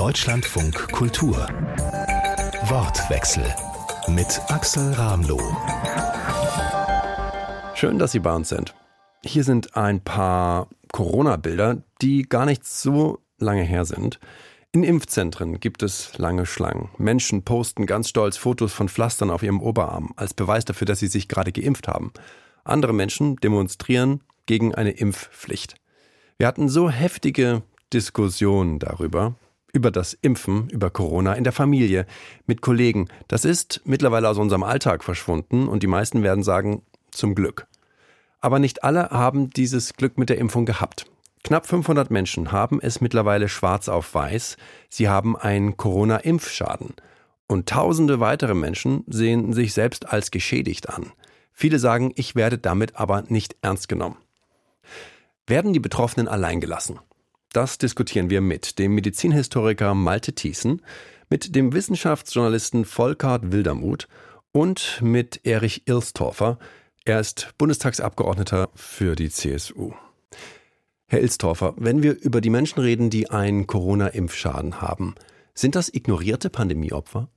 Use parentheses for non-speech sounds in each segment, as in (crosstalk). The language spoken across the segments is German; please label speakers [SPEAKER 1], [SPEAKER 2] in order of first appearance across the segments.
[SPEAKER 1] Deutschlandfunk Kultur Wortwechsel mit Axel Ramloh.
[SPEAKER 2] Schön, dass Sie bei uns sind. Hier sind ein paar Corona-Bilder, die gar nicht so lange her sind. In Impfzentren gibt es lange Schlangen. Menschen posten ganz stolz Fotos von Pflastern auf ihrem Oberarm als Beweis dafür, dass sie sich gerade geimpft haben. Andere Menschen demonstrieren gegen eine Impfpflicht. Wir hatten so heftige Diskussionen darüber, über das Impfen, über Corona in der Familie, mit Kollegen. Das ist mittlerweile aus unserem Alltag verschwunden und die meisten werden sagen, zum Glück. Aber nicht alle haben dieses Glück mit der Impfung gehabt. Knapp 500 Menschen haben es mittlerweile schwarz auf weiß. Sie haben einen Corona-Impfschaden. Und tausende weitere Menschen sehen sich selbst als geschädigt an. Viele sagen, ich werde damit aber nicht ernst genommen. Werden die Betroffenen allein gelassen? Das diskutieren wir mit dem Medizinhistoriker Malte Thiessen, mit dem Wissenschaftsjournalisten Volkart Wildermuth und mit Erich Ilstorfer. Er ist Bundestagsabgeordneter für die CSU. Herr Ilstorfer, wenn wir über die Menschen reden, die einen Corona-Impfschaden haben, sind das ignorierte Pandemieopfer?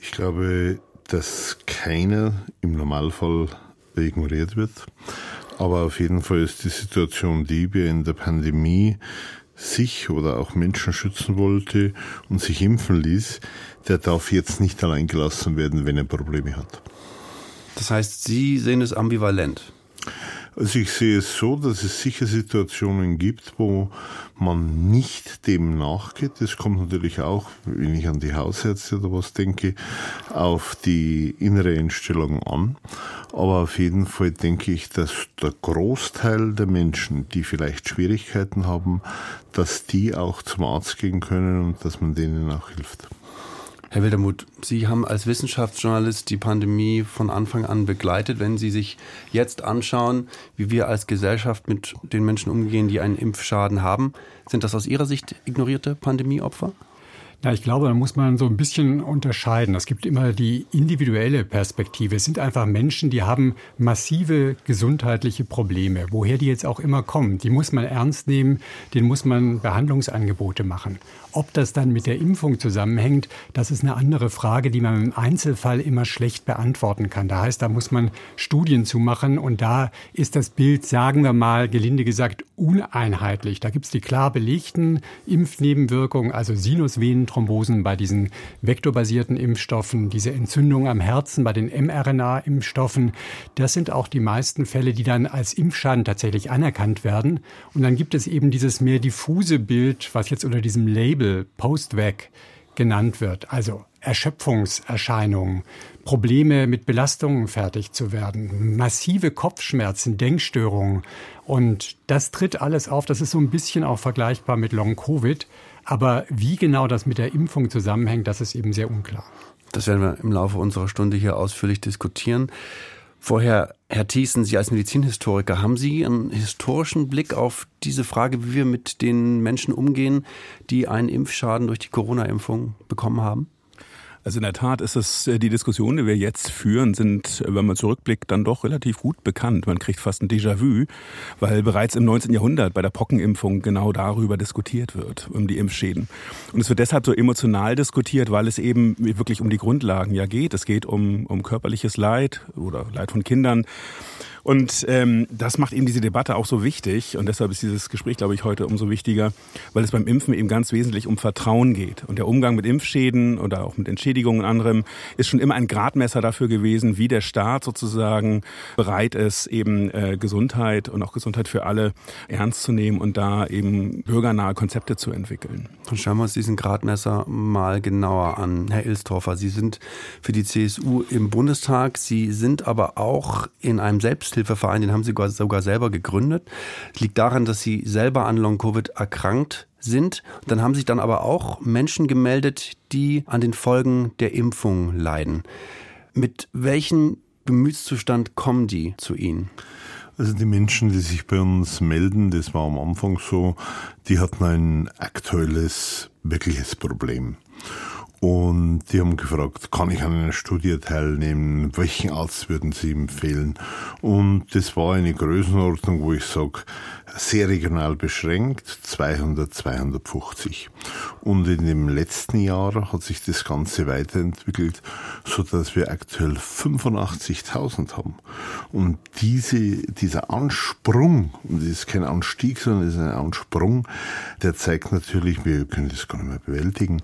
[SPEAKER 3] Ich glaube, dass keiner im Normalfall ignoriert wird. Aber auf jeden Fall ist die Situation die, wer in der Pandemie sich oder auch Menschen schützen wollte und sich impfen ließ, der darf jetzt nicht allein gelassen werden, wenn er Probleme hat.
[SPEAKER 2] Das heißt, Sie sehen es ambivalent.
[SPEAKER 3] Also ich sehe es so, dass es sicher Situationen gibt, wo man nicht dem nachgeht. Das kommt natürlich auch, wenn ich an die Hausärzte oder was denke, auf die innere Einstellung an. Aber auf jeden Fall denke ich, dass der Großteil der Menschen, die vielleicht Schwierigkeiten haben, dass die auch zum Arzt gehen können und dass man denen auch hilft.
[SPEAKER 2] Herr Wildermuth, Sie haben als Wissenschaftsjournalist die Pandemie von Anfang an begleitet. Wenn Sie sich jetzt anschauen, wie wir als Gesellschaft mit den Menschen umgehen, die einen Impfschaden haben, sind das aus Ihrer Sicht ignorierte Pandemieopfer?
[SPEAKER 4] Ja, ich glaube, da muss man so ein bisschen unterscheiden. Es gibt immer die individuelle Perspektive. Es sind einfach Menschen, die haben massive gesundheitliche Probleme. Woher die jetzt auch immer kommen, die muss man ernst nehmen, denen muss man Behandlungsangebote machen. Ob das dann mit der Impfung zusammenhängt, das ist eine andere Frage, die man im Einzelfall immer schlecht beantworten kann. Da heißt, da muss man Studien zu machen und da ist das Bild, sagen wir mal, gelinde gesagt, uneinheitlich. Da gibt es die klar belegten Impfnebenwirkungen, also Sinusvenenthrombosen bei diesen vektorbasierten Impfstoffen, diese Entzündung am Herzen bei den mRNA-Impfstoffen. Das sind auch die meisten Fälle, die dann als Impfschaden tatsächlich anerkannt werden. Und dann gibt es eben dieses mehr diffuse Bild, was jetzt unter diesem Label Label Post-Vac genannt wird, also Erschöpfungserscheinungen, Probleme mit Belastungen fertig zu werden, massive Kopfschmerzen, Denkstörungen. Und das tritt alles auf. Das ist so ein bisschen auch vergleichbar mit Long-Covid. Aber wie genau das mit der Impfung zusammenhängt, das ist eben sehr unklar.
[SPEAKER 2] Das werden wir im Laufe unserer Stunde hier ausführlich diskutieren. Vorher, Herr Thiessen, Sie als Medizinhistoriker, haben Sie einen historischen Blick auf diese Frage, wie wir mit den Menschen umgehen, die einen Impfschaden durch die Corona-Impfung bekommen haben?
[SPEAKER 5] Also in der Tat ist es, äh, die Diskussionen, die wir jetzt führen, sind, wenn man zurückblickt, dann doch relativ gut bekannt. Man kriegt fast ein Déjà-vu, weil bereits im 19. Jahrhundert bei der Pockenimpfung genau darüber diskutiert wird, um die Impfschäden. Und es wird deshalb so emotional diskutiert, weil es eben wirklich um die Grundlagen ja geht. Es geht um, um körperliches Leid oder Leid von Kindern. Und ähm, das macht eben diese Debatte auch so wichtig. Und deshalb ist dieses Gespräch, glaube ich, heute umso wichtiger, weil es beim Impfen eben ganz wesentlich um Vertrauen geht. Und der Umgang mit Impfschäden oder auch mit Entschädigungen und anderem ist schon immer ein Gradmesser dafür gewesen, wie der Staat sozusagen bereit ist, eben äh, Gesundheit und auch Gesundheit für alle ernst zu nehmen und da eben bürgernahe Konzepte zu entwickeln.
[SPEAKER 2] Dann schauen wir uns diesen Gradmesser mal genauer an. Herr Ilstorfer, Sie sind für die CSU im Bundestag. Sie sind aber auch in einem selbst Selbsthilfeverein, den haben Sie sogar selber gegründet. Es liegt daran, dass Sie selber an Long-Covid erkrankt sind. Dann haben sich dann aber auch Menschen gemeldet, die an den Folgen der Impfung leiden. Mit welchem Gemütszustand kommen die zu Ihnen?
[SPEAKER 3] Also die Menschen, die sich bei uns melden, das war am Anfang so, die hatten ein aktuelles, wirkliches Problem. Und die haben gefragt, kann ich an einer Studie teilnehmen? Welchen Arzt würden Sie empfehlen? Und das war eine Größenordnung, wo ich sage, sehr regional beschränkt, 200, 250. Und in dem letzten Jahr hat sich das Ganze weiterentwickelt, so dass wir aktuell 85.000 haben. Und diese, dieser Ansprung, und das ist kein Anstieg, sondern das ist ein Ansprung, der zeigt natürlich, wir können das gar nicht mehr bewältigen,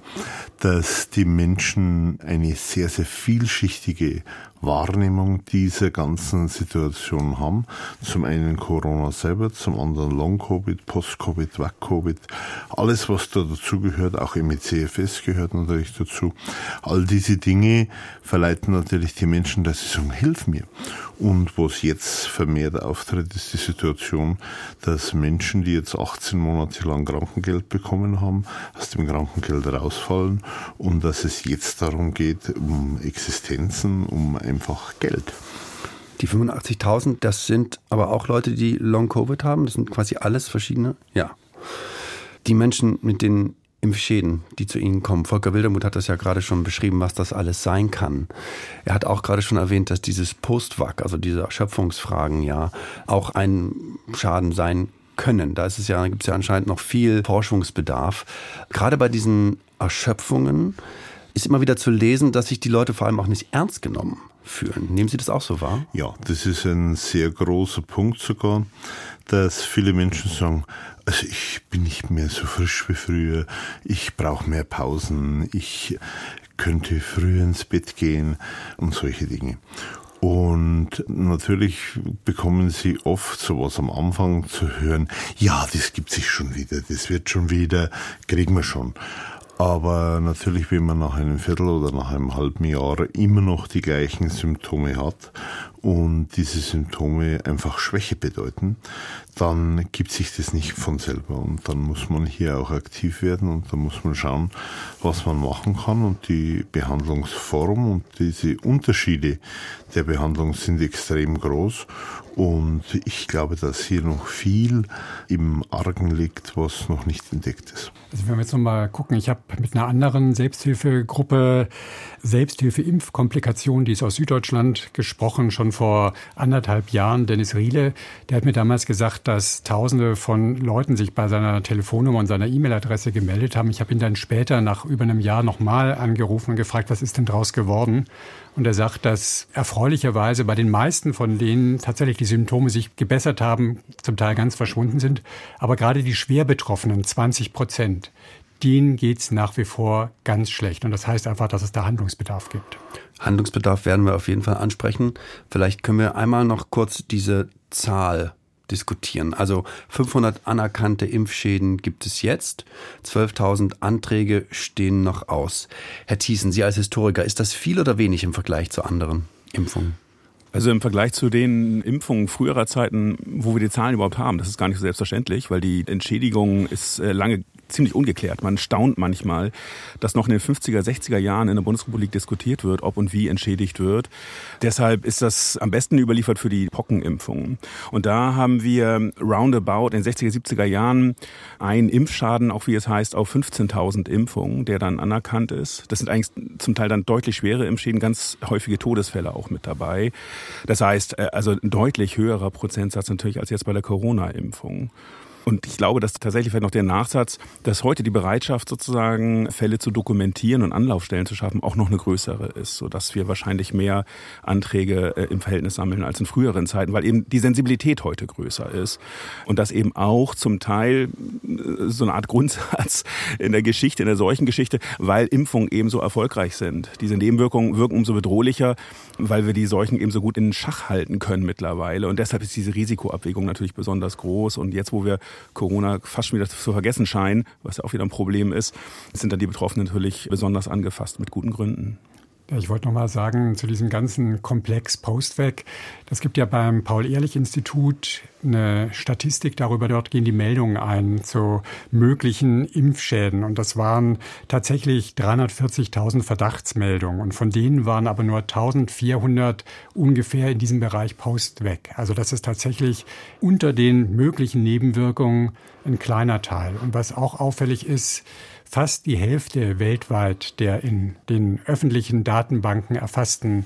[SPEAKER 3] dass die Menschen eine sehr, sehr vielschichtige Wahrnehmung dieser ganzen Situation haben. Zum einen Corona selber, zum anderen Long-Covid, Post-Covid, Wack-Covid, alles was da dazugehört, auch MECFS gehört natürlich dazu. All diese Dinge verleiten natürlich die Menschen, dass sie sagen, hilf mir. Und was jetzt vermehrt auftritt, ist die Situation, dass Menschen, die jetzt 18 Monate lang Krankengeld bekommen haben, aus dem Krankengeld rausfallen und dass es jetzt darum geht, um Existenzen, um einfach Geld.
[SPEAKER 2] Die 85.000, das sind aber auch Leute, die Long-Covid haben. Das sind quasi alles verschiedene. Ja. Die Menschen mit den Impfschäden, die zu Ihnen kommen. Volker Wildermuth hat das ja gerade schon beschrieben, was das alles sein kann. Er hat auch gerade schon erwähnt, dass dieses Post-Vac, also diese Erschöpfungsfragen ja auch ein Schaden sein können. Da ist es ja, gibt es ja anscheinend noch viel Forschungsbedarf. Gerade bei diesen Erschöpfungen ist immer wieder zu lesen, dass sich die Leute vor allem auch nicht ernst genommen fühlen. Nehmen Sie das auch so wahr?
[SPEAKER 3] Ja, das ist ein sehr großer Punkt sogar, dass viele Menschen sagen, also ich bin nicht mehr so frisch wie früher, ich brauche mehr Pausen, ich könnte früher ins Bett gehen und solche Dinge. Und natürlich bekommen sie oft sowas am Anfang zu hören, ja, das gibt sich schon wieder, das wird schon wieder, kriegen wir schon. Aber natürlich, wenn man nach einem Viertel oder nach einem halben Jahr immer noch die gleichen Symptome hat und diese Symptome einfach Schwäche bedeuten, dann gibt sich das nicht von selber. Und dann muss man hier auch aktiv werden und dann muss man schauen, was man machen kann. Und die Behandlungsform und diese Unterschiede der Behandlung sind extrem groß. Und ich glaube, dass hier noch viel im Argen liegt, was noch nicht entdeckt ist.
[SPEAKER 4] Also wenn wir jetzt nochmal gucken, ich habe mit einer anderen Selbsthilfegruppe Selbsthilfe-Impfkomplikationen, die ist aus Süddeutschland gesprochen, schon vor anderthalb Jahren. Dennis Riele, der hat mir damals gesagt, dass Tausende von Leuten sich bei seiner Telefonnummer und seiner E-Mail-Adresse gemeldet haben. Ich habe ihn dann später nach über einem Jahr nochmal angerufen und gefragt, was ist denn draus geworden? Und er sagt, dass erfreulicherweise bei den meisten von denen tatsächlich die Symptome sich gebessert haben, zum Teil ganz verschwunden sind. Aber gerade die schwer Betroffenen, 20 Prozent, denen geht's nach wie vor ganz schlecht. Und das heißt einfach, dass es da Handlungsbedarf gibt.
[SPEAKER 2] Handlungsbedarf werden wir auf jeden Fall ansprechen. Vielleicht können wir einmal noch kurz diese Zahl diskutieren. Also 500 anerkannte Impfschäden gibt es jetzt, 12.000 Anträge stehen noch aus. Herr Thiessen, Sie als Historiker, ist das viel oder wenig im Vergleich zu anderen Impfungen?
[SPEAKER 5] Also im Vergleich zu den Impfungen früherer Zeiten, wo wir die Zahlen überhaupt haben, das ist gar nicht so selbstverständlich, weil die Entschädigung ist äh, lange ziemlich ungeklärt. Man staunt manchmal, dass noch in den 50er, 60er Jahren in der Bundesrepublik diskutiert wird, ob und wie entschädigt wird. Deshalb ist das am besten überliefert für die Pockenimpfungen. Und da haben wir roundabout in den 60er, 70er Jahren einen Impfschaden, auch wie es heißt, auf 15.000 Impfungen, der dann anerkannt ist. Das sind eigentlich zum Teil dann deutlich schwere Impfschäden, ganz häufige Todesfälle auch mit dabei. Das heißt, äh, also ein deutlich höherer Prozentsatz natürlich als jetzt bei der Corona-Impfung. Und ich glaube, dass tatsächlich vielleicht noch der Nachsatz, dass heute die Bereitschaft sozusagen Fälle zu dokumentieren und Anlaufstellen zu schaffen auch noch eine größere ist, sodass wir wahrscheinlich mehr Anträge äh, im Verhältnis sammeln als in früheren Zeiten, weil eben die Sensibilität heute größer ist. Und das eben auch zum Teil äh, so eine Art Grundsatz in der Geschichte, in der Seuchengeschichte, weil Impfungen eben so erfolgreich sind. Diese Nebenwirkungen wirken umso bedrohlicher, weil wir die Seuchen eben so gut in Schach halten können mittlerweile. Und deshalb ist diese Risikoabwägung natürlich besonders groß. Und jetzt, wo wir Corona fast schon wieder zu vergessen scheinen, was ja auch wieder ein Problem ist, sind dann die Betroffenen natürlich besonders angefasst mit guten Gründen.
[SPEAKER 4] Ich wollte noch mal sagen zu diesem ganzen Komplex Postweg. Das gibt ja beim Paul-Ehrlich-Institut eine Statistik darüber. Dort gehen die Meldungen ein zu möglichen Impfschäden. Und das waren tatsächlich 340.000 Verdachtsmeldungen. Und von denen waren aber nur 1400 ungefähr in diesem Bereich Postweg. Also das ist tatsächlich unter den möglichen Nebenwirkungen ein kleiner Teil. Und was auch auffällig ist, fast die Hälfte weltweit der in den öffentlichen Datenbanken erfassten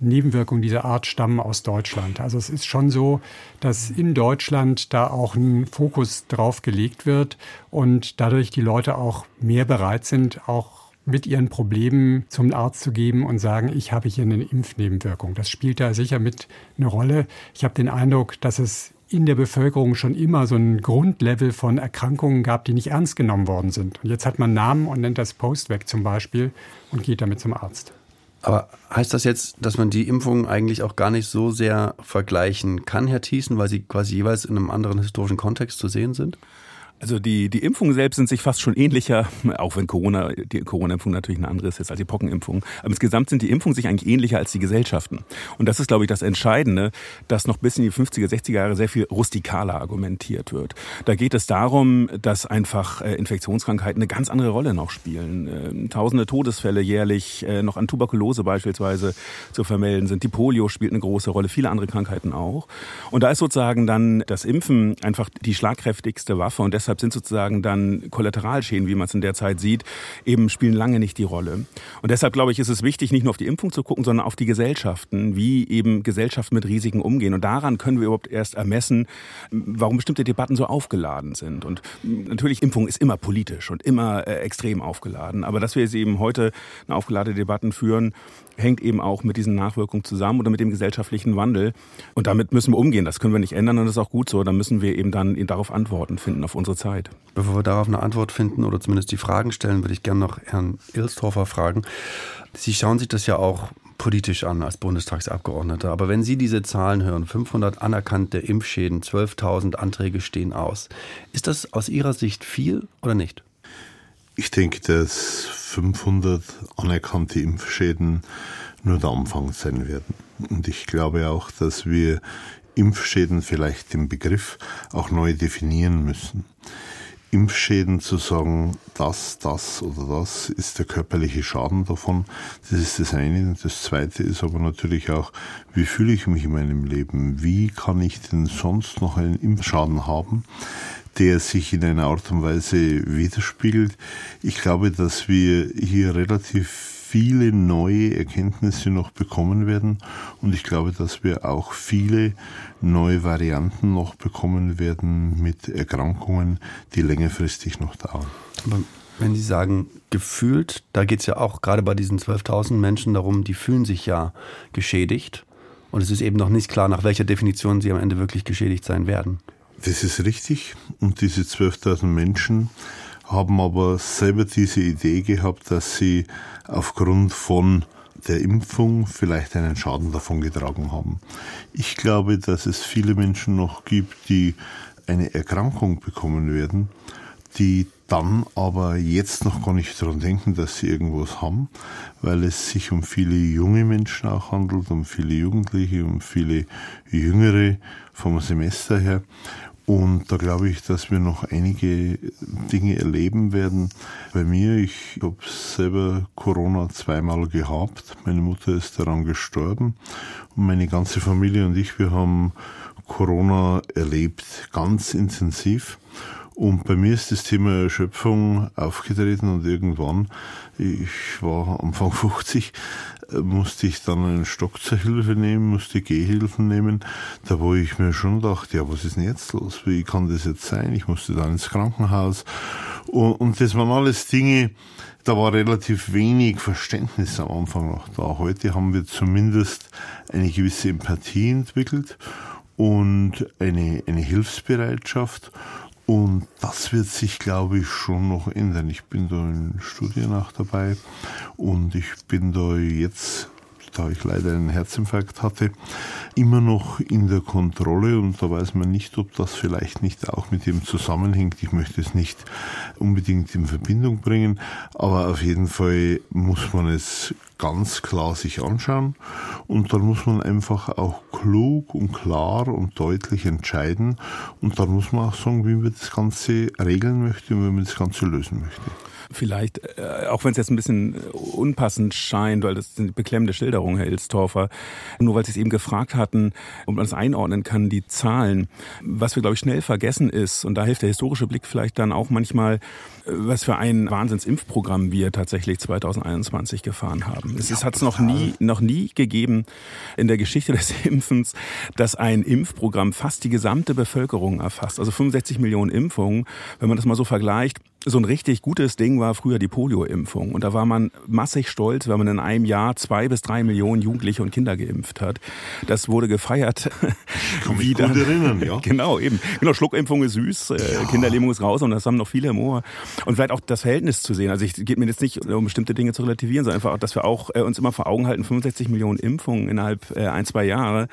[SPEAKER 4] Nebenwirkungen dieser Art stammen aus Deutschland. Also es ist schon so, dass in Deutschland da auch ein Fokus drauf gelegt wird und dadurch die Leute auch mehr bereit sind, auch mit ihren Problemen zum Arzt zu geben und sagen, ich habe hier eine Impfnebenwirkung. Das spielt da sicher mit eine Rolle. Ich habe den Eindruck, dass es in der Bevölkerung schon immer so ein Grundlevel von Erkrankungen gab, die nicht ernst genommen worden sind. Und jetzt hat man Namen und nennt das Postweg zum Beispiel und geht damit zum Arzt.
[SPEAKER 2] Aber heißt das jetzt, dass man die Impfungen eigentlich auch gar nicht so sehr vergleichen kann, Herr Thiessen, weil sie quasi jeweils in einem anderen historischen Kontext zu sehen sind?
[SPEAKER 5] Also die, die Impfungen selbst sind sich fast schon ähnlicher, auch wenn Corona, die Corona-Impfung natürlich eine andere ist als die Pockenimpfung. Aber insgesamt sind die Impfungen sich eigentlich ähnlicher als die Gesellschaften. Und das ist, glaube ich, das Entscheidende, dass noch bis in die 50er, 60er Jahre sehr viel rustikaler argumentiert wird. Da geht es darum, dass einfach äh, Infektionskrankheiten eine ganz andere Rolle noch spielen. Ähm, tausende Todesfälle jährlich äh, noch an Tuberkulose beispielsweise zu vermelden sind. Die Polio spielt eine große Rolle, viele andere Krankheiten auch. Und da ist sozusagen dann das Impfen einfach die schlagkräftigste Waffe und deshalb deshalb sind sozusagen dann Kollateralschäden, wie man es in der Zeit sieht, eben spielen lange nicht die Rolle. Und deshalb glaube ich, ist es wichtig, nicht nur auf die Impfung zu gucken, sondern auf die Gesellschaften, wie eben Gesellschaften mit Risiken umgehen. Und daran können wir überhaupt erst ermessen, warum bestimmte Debatten so aufgeladen sind. Und natürlich, Impfung ist immer politisch und immer äh, extrem aufgeladen. Aber dass wir jetzt eben heute eine aufgeladene Debatten führen, hängt eben auch mit diesen Nachwirkungen zusammen oder mit dem gesellschaftlichen Wandel. Und damit müssen wir umgehen. Das können wir nicht ändern und das ist auch gut so. Da müssen wir eben dann darauf Antworten finden, auf unsere Zeit.
[SPEAKER 2] Bevor wir darauf eine Antwort finden oder zumindest die Fragen stellen, würde ich gerne noch Herrn Ilstorfer fragen. Sie schauen sich das ja auch politisch an als Bundestagsabgeordneter. Aber wenn Sie diese Zahlen hören, 500 anerkannte Impfschäden, 12.000 Anträge stehen aus, ist das aus Ihrer Sicht viel oder nicht?
[SPEAKER 3] Ich denke, dass 500 anerkannte Impfschäden nur der Anfang sein werden. Und ich glaube auch, dass wir Impfschäden vielleicht den Begriff auch neu definieren müssen. Impfschäden zu sagen, das, das oder das ist der körperliche Schaden davon, das ist das eine. Das zweite ist aber natürlich auch, wie fühle ich mich in meinem Leben? Wie kann ich denn sonst noch einen Impfschaden haben? Der sich in einer Art und Weise widerspiegelt. Ich glaube, dass wir hier relativ viele neue Erkenntnisse noch bekommen werden und ich glaube, dass wir auch viele neue Varianten noch bekommen werden mit Erkrankungen, die längerfristig noch dauern.
[SPEAKER 2] Aber wenn Sie sagen, gefühlt, da geht es ja auch gerade bei diesen 12.000 Menschen darum, die fühlen sich ja geschädigt. Und es ist eben noch nicht klar, nach welcher Definition sie am Ende wirklich geschädigt sein werden.
[SPEAKER 3] Das ist richtig. Und diese 12.000 Menschen haben aber selber diese Idee gehabt, dass sie aufgrund von der Impfung vielleicht einen Schaden davon getragen haben. Ich glaube, dass es viele Menschen noch gibt, die eine Erkrankung bekommen werden, die dann aber jetzt noch gar nicht daran denken, dass sie irgendwas haben, weil es sich um viele junge Menschen auch handelt, um viele Jugendliche, um viele Jüngere vom Semester her. Und da glaube ich, dass wir noch einige Dinge erleben werden. Bei mir, ich habe selber Corona zweimal gehabt. Meine Mutter ist daran gestorben. Und meine ganze Familie und ich, wir haben Corona erlebt, ganz intensiv. Und bei mir ist das Thema Erschöpfung aufgetreten und irgendwann, ich war Anfang (laughs) 50, musste ich dann einen Stock zur Hilfe nehmen, musste Gehhilfen nehmen, da wo ich mir schon dachte, ja, was ist denn jetzt los? Wie kann das jetzt sein? Ich musste dann ins Krankenhaus. Und, und das waren alles Dinge, da war relativ wenig Verständnis am Anfang noch da. Heute haben wir zumindest eine gewisse Empathie entwickelt und eine, eine Hilfsbereitschaft. Und das wird sich, glaube ich, schon noch ändern. Ich bin da in Studien auch dabei und ich bin da jetzt, da ich leider einen Herzinfarkt hatte, immer noch in der Kontrolle und da weiß man nicht, ob das vielleicht nicht auch mit dem zusammenhängt. Ich möchte es nicht unbedingt in Verbindung bringen, aber auf jeden Fall muss man es ganz klar sich anschauen und dann muss man einfach auch klug und klar und deutlich entscheiden und dann muss man auch sagen, wie man das Ganze regeln möchte und wie man das Ganze lösen möchte.
[SPEAKER 5] Vielleicht, äh, auch wenn es jetzt ein bisschen unpassend scheint, weil das sind beklemmende Schilderungen, Herr Ilstorfer, nur weil Sie es eben gefragt hatten, ob man das einordnen kann, die Zahlen. Was wir, glaube ich, schnell vergessen ist, und da hilft der historische Blick vielleicht dann auch manchmal, äh, was für ein Wahnsinnsimpfprogramm wir tatsächlich 2021 gefahren haben. Es hat es noch nie, noch nie gegeben in der Geschichte des (laughs) Impfens, dass ein Impfprogramm fast die gesamte Bevölkerung erfasst. Also 65 Millionen Impfungen, wenn man das mal so vergleicht, so ein richtig gutes Ding war früher die Polio-Impfung. Und da war man massig stolz, wenn man in einem Jahr zwei bis drei Millionen Jugendliche und Kinder geimpft hat. Das wurde gefeiert.
[SPEAKER 3] Ich kann mich gut erinnern, ja. (laughs)
[SPEAKER 5] Genau, eben. Genau, Schluckimpfung ist süß, äh, ja. Kinderlähmung ist raus und das haben noch viele im Ohr. Und vielleicht auch das Verhältnis zu sehen. Also ich geht mir jetzt nicht um bestimmte Dinge zu relativieren, sondern einfach, dass wir auch äh, uns immer vor Augen halten, 65 Millionen Impfungen innerhalb äh, ein, zwei Jahre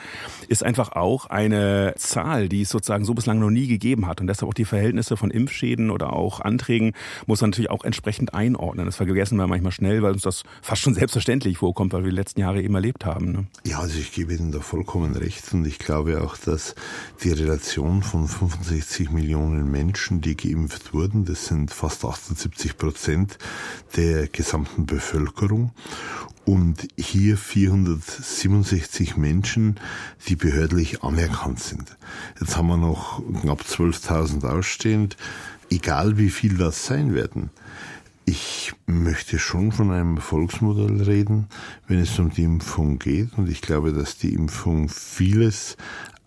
[SPEAKER 5] ist einfach auch eine Zahl, die es sozusagen so bislang noch nie gegeben hat. Und deshalb auch die Verhältnisse von Impfschäden oder auch Anträgen Deswegen muss man natürlich auch entsprechend einordnen. Das vergessen wir manchmal schnell, weil uns das fast schon (laughs) selbstverständlich vorkommt, weil wir die letzten Jahre eben erlebt haben. Ne?
[SPEAKER 3] Ja, also ich gebe Ihnen da vollkommen recht und ich glaube auch, dass die Relation von 65 Millionen Menschen, die geimpft wurden, das sind fast 78 Prozent der gesamten Bevölkerung und hier 467 Menschen, die behördlich anerkannt sind. Jetzt haben wir noch knapp 12.000 ausstehend egal wie viel das sein werden. Ich möchte schon von einem Erfolgsmodell reden, wenn es um die Impfung geht. Und ich glaube, dass die Impfung vieles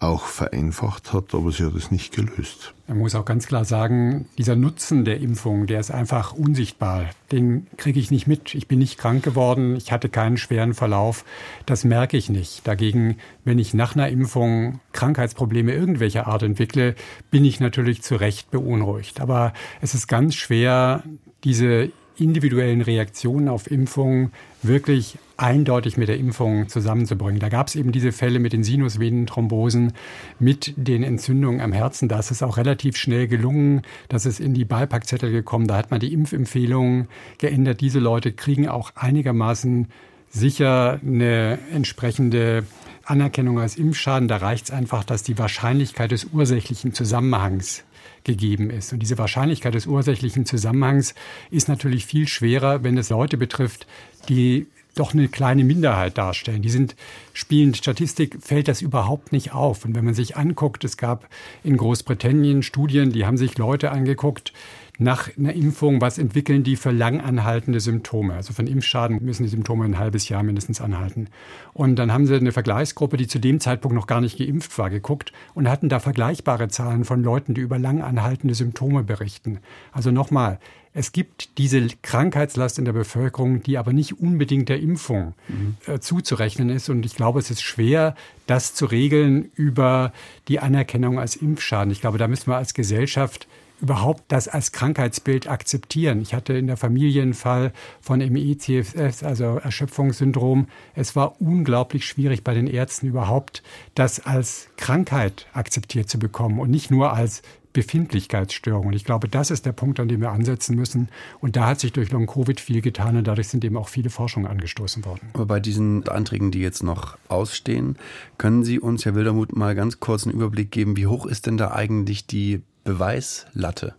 [SPEAKER 3] auch vereinfacht hat, aber sie hat es nicht gelöst.
[SPEAKER 4] Man muss auch ganz klar sagen, dieser Nutzen der Impfung, der ist einfach unsichtbar. Den kriege ich nicht mit. Ich bin nicht krank geworden, ich hatte keinen schweren Verlauf. Das merke ich nicht. Dagegen, wenn ich nach einer Impfung Krankheitsprobleme irgendwelcher Art entwickle, bin ich natürlich zu Recht beunruhigt. Aber es ist ganz schwer, diese individuellen Reaktionen auf Impfungen wirklich eindeutig mit der Impfung zusammenzubringen. Da gab es eben diese Fälle mit den Sinusvenenthrombosen, mit den Entzündungen am Herzen. Da ist es auch relativ schnell gelungen, dass es in die Beipackzettel gekommen. Da hat man die Impfempfehlungen geändert. Diese Leute kriegen auch einigermaßen sicher eine entsprechende Anerkennung als Impfschaden. Da reicht es einfach, dass die Wahrscheinlichkeit des ursächlichen Zusammenhangs gegeben ist. Und diese Wahrscheinlichkeit des ursächlichen Zusammenhangs ist natürlich viel schwerer, wenn es Leute betrifft, die doch eine kleine Minderheit darstellen. Die sind, spielen Statistik, fällt das überhaupt nicht auf. Und wenn man sich anguckt, es gab in Großbritannien Studien, die haben sich Leute angeguckt, nach einer Impfung, was entwickeln die für langanhaltende Symptome? Also von Impfschaden müssen die Symptome ein halbes Jahr mindestens anhalten. Und dann haben sie eine Vergleichsgruppe, die zu dem Zeitpunkt noch gar nicht geimpft war, geguckt und hatten da vergleichbare Zahlen von Leuten, die über langanhaltende Symptome berichten. Also nochmal, es gibt diese Krankheitslast in der Bevölkerung, die aber nicht unbedingt der Impfung mhm. äh, zuzurechnen ist. Und ich glaube, es ist schwer, das zu regeln über die Anerkennung als Impfschaden. Ich glaube, da müssen wir als Gesellschaft überhaupt das als Krankheitsbild akzeptieren. Ich hatte in der Familie einen Fall von ME-CFS, also Erschöpfungssyndrom. Es war unglaublich schwierig bei den Ärzten überhaupt, das als Krankheit akzeptiert zu bekommen und nicht nur als Befindlichkeitsstörung. Und ich glaube, das ist der Punkt, an dem wir ansetzen müssen. Und da hat sich durch Long-Covid viel getan und dadurch sind eben auch viele Forschungen angestoßen worden.
[SPEAKER 2] Aber bei diesen Anträgen, die jetzt noch ausstehen, können Sie uns, Herr Wildermuth, mal ganz kurz einen Überblick geben, wie hoch ist denn da eigentlich die Beweislatte?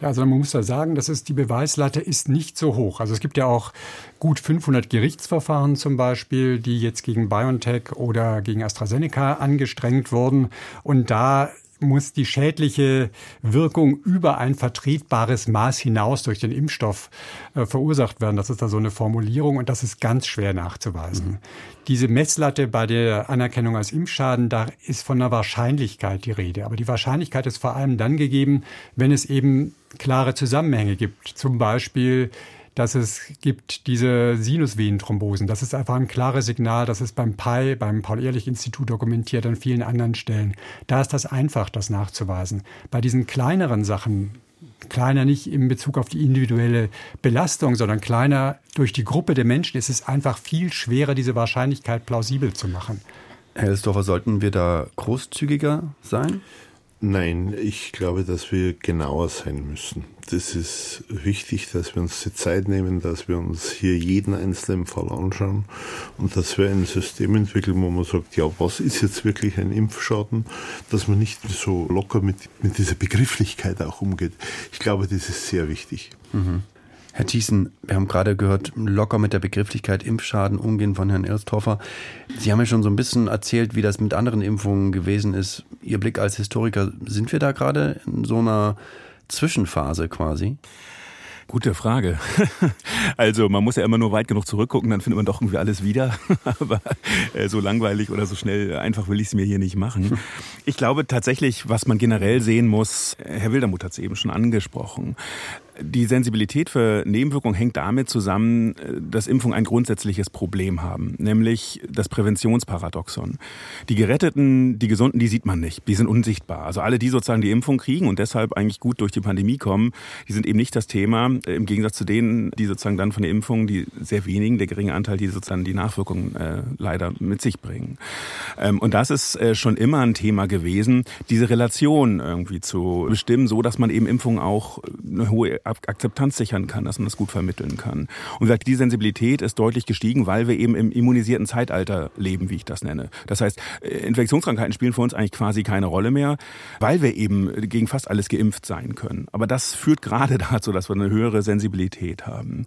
[SPEAKER 4] Ja, also man muss da sagen, dass es die Beweislatte ist nicht so hoch. Also es gibt ja auch gut 500 Gerichtsverfahren zum Beispiel, die jetzt gegen BioNTech oder gegen AstraZeneca angestrengt wurden. Und da muss die schädliche Wirkung über ein vertretbares Maß hinaus durch den Impfstoff äh, verursacht werden. Das ist da so eine Formulierung und das ist ganz schwer nachzuweisen. Mhm. Diese Messlatte bei der Anerkennung als Impfschaden, da ist von einer Wahrscheinlichkeit die Rede. Aber die Wahrscheinlichkeit ist vor allem dann gegeben, wenn es eben klare Zusammenhänge gibt. Zum Beispiel dass es gibt diese Sinusvenenthrombosen. Das ist einfach ein klares Signal. Das ist beim PI, beim Paul-Ehrlich-Institut dokumentiert, an vielen anderen Stellen. Da ist das einfach, das nachzuweisen. Bei diesen kleineren Sachen, kleiner nicht in Bezug auf die individuelle Belastung, sondern kleiner durch die Gruppe der Menschen, ist es einfach viel schwerer, diese Wahrscheinlichkeit plausibel zu machen.
[SPEAKER 2] Herr Elsdorfer, sollten wir da großzügiger sein?
[SPEAKER 3] Nein, ich glaube, dass wir genauer sein müssen. Das ist wichtig, dass wir uns die Zeit nehmen, dass wir uns hier jeden einzelnen Fall anschauen und dass wir ein System entwickeln, wo man sagt, ja, was ist jetzt wirklich ein Impfschaden, dass man nicht so locker mit, mit dieser Begrifflichkeit auch umgeht. Ich glaube, das ist sehr wichtig.
[SPEAKER 2] Mhm. Herr Thiessen, wir haben gerade gehört, locker mit der Begrifflichkeit Impfschaden umgehen von Herrn Ilstoffer. Sie haben ja schon so ein bisschen erzählt, wie das mit anderen Impfungen gewesen ist. Ihr Blick als Historiker, sind wir da gerade in so einer Zwischenphase quasi?
[SPEAKER 5] Gute Frage. (laughs) Also man muss ja immer nur weit genug zurückgucken, dann findet man doch irgendwie alles wieder. (laughs) Aber äh, so langweilig oder so schnell einfach will ich es mir hier nicht machen. Ich glaube tatsächlich, was man generell sehen muss, Herr Wildermuth hat es eben schon angesprochen, die Sensibilität für Nebenwirkungen hängt damit zusammen, äh, dass Impfungen ein grundsätzliches Problem haben, nämlich das Präventionsparadoxon. Die Geretteten, die Gesunden, die sieht man nicht, die sind unsichtbar. Also alle, die sozusagen die Impfung kriegen und deshalb eigentlich gut durch die Pandemie kommen, die sind eben nicht das Thema, äh, im Gegensatz zu denen, die sozusagen dann von der Impfung, die sehr wenigen, der geringe Anteil, die sozusagen die Nachwirkungen äh, leider mit sich bringen. Ähm, und das ist äh, schon immer ein Thema gewesen, diese Relation irgendwie zu bestimmen, so dass man eben Impfungen auch eine hohe Akzeptanz sichern kann, dass man das gut vermitteln kann. Und gesagt, die Sensibilität ist deutlich gestiegen, weil wir eben im immunisierten Zeitalter leben, wie ich das nenne. Das heißt, äh, Infektionskrankheiten spielen für uns eigentlich quasi keine Rolle mehr, weil wir eben gegen fast alles geimpft sein können. Aber das führt gerade (laughs) dazu, dass wir eine höhere Sensibilität haben.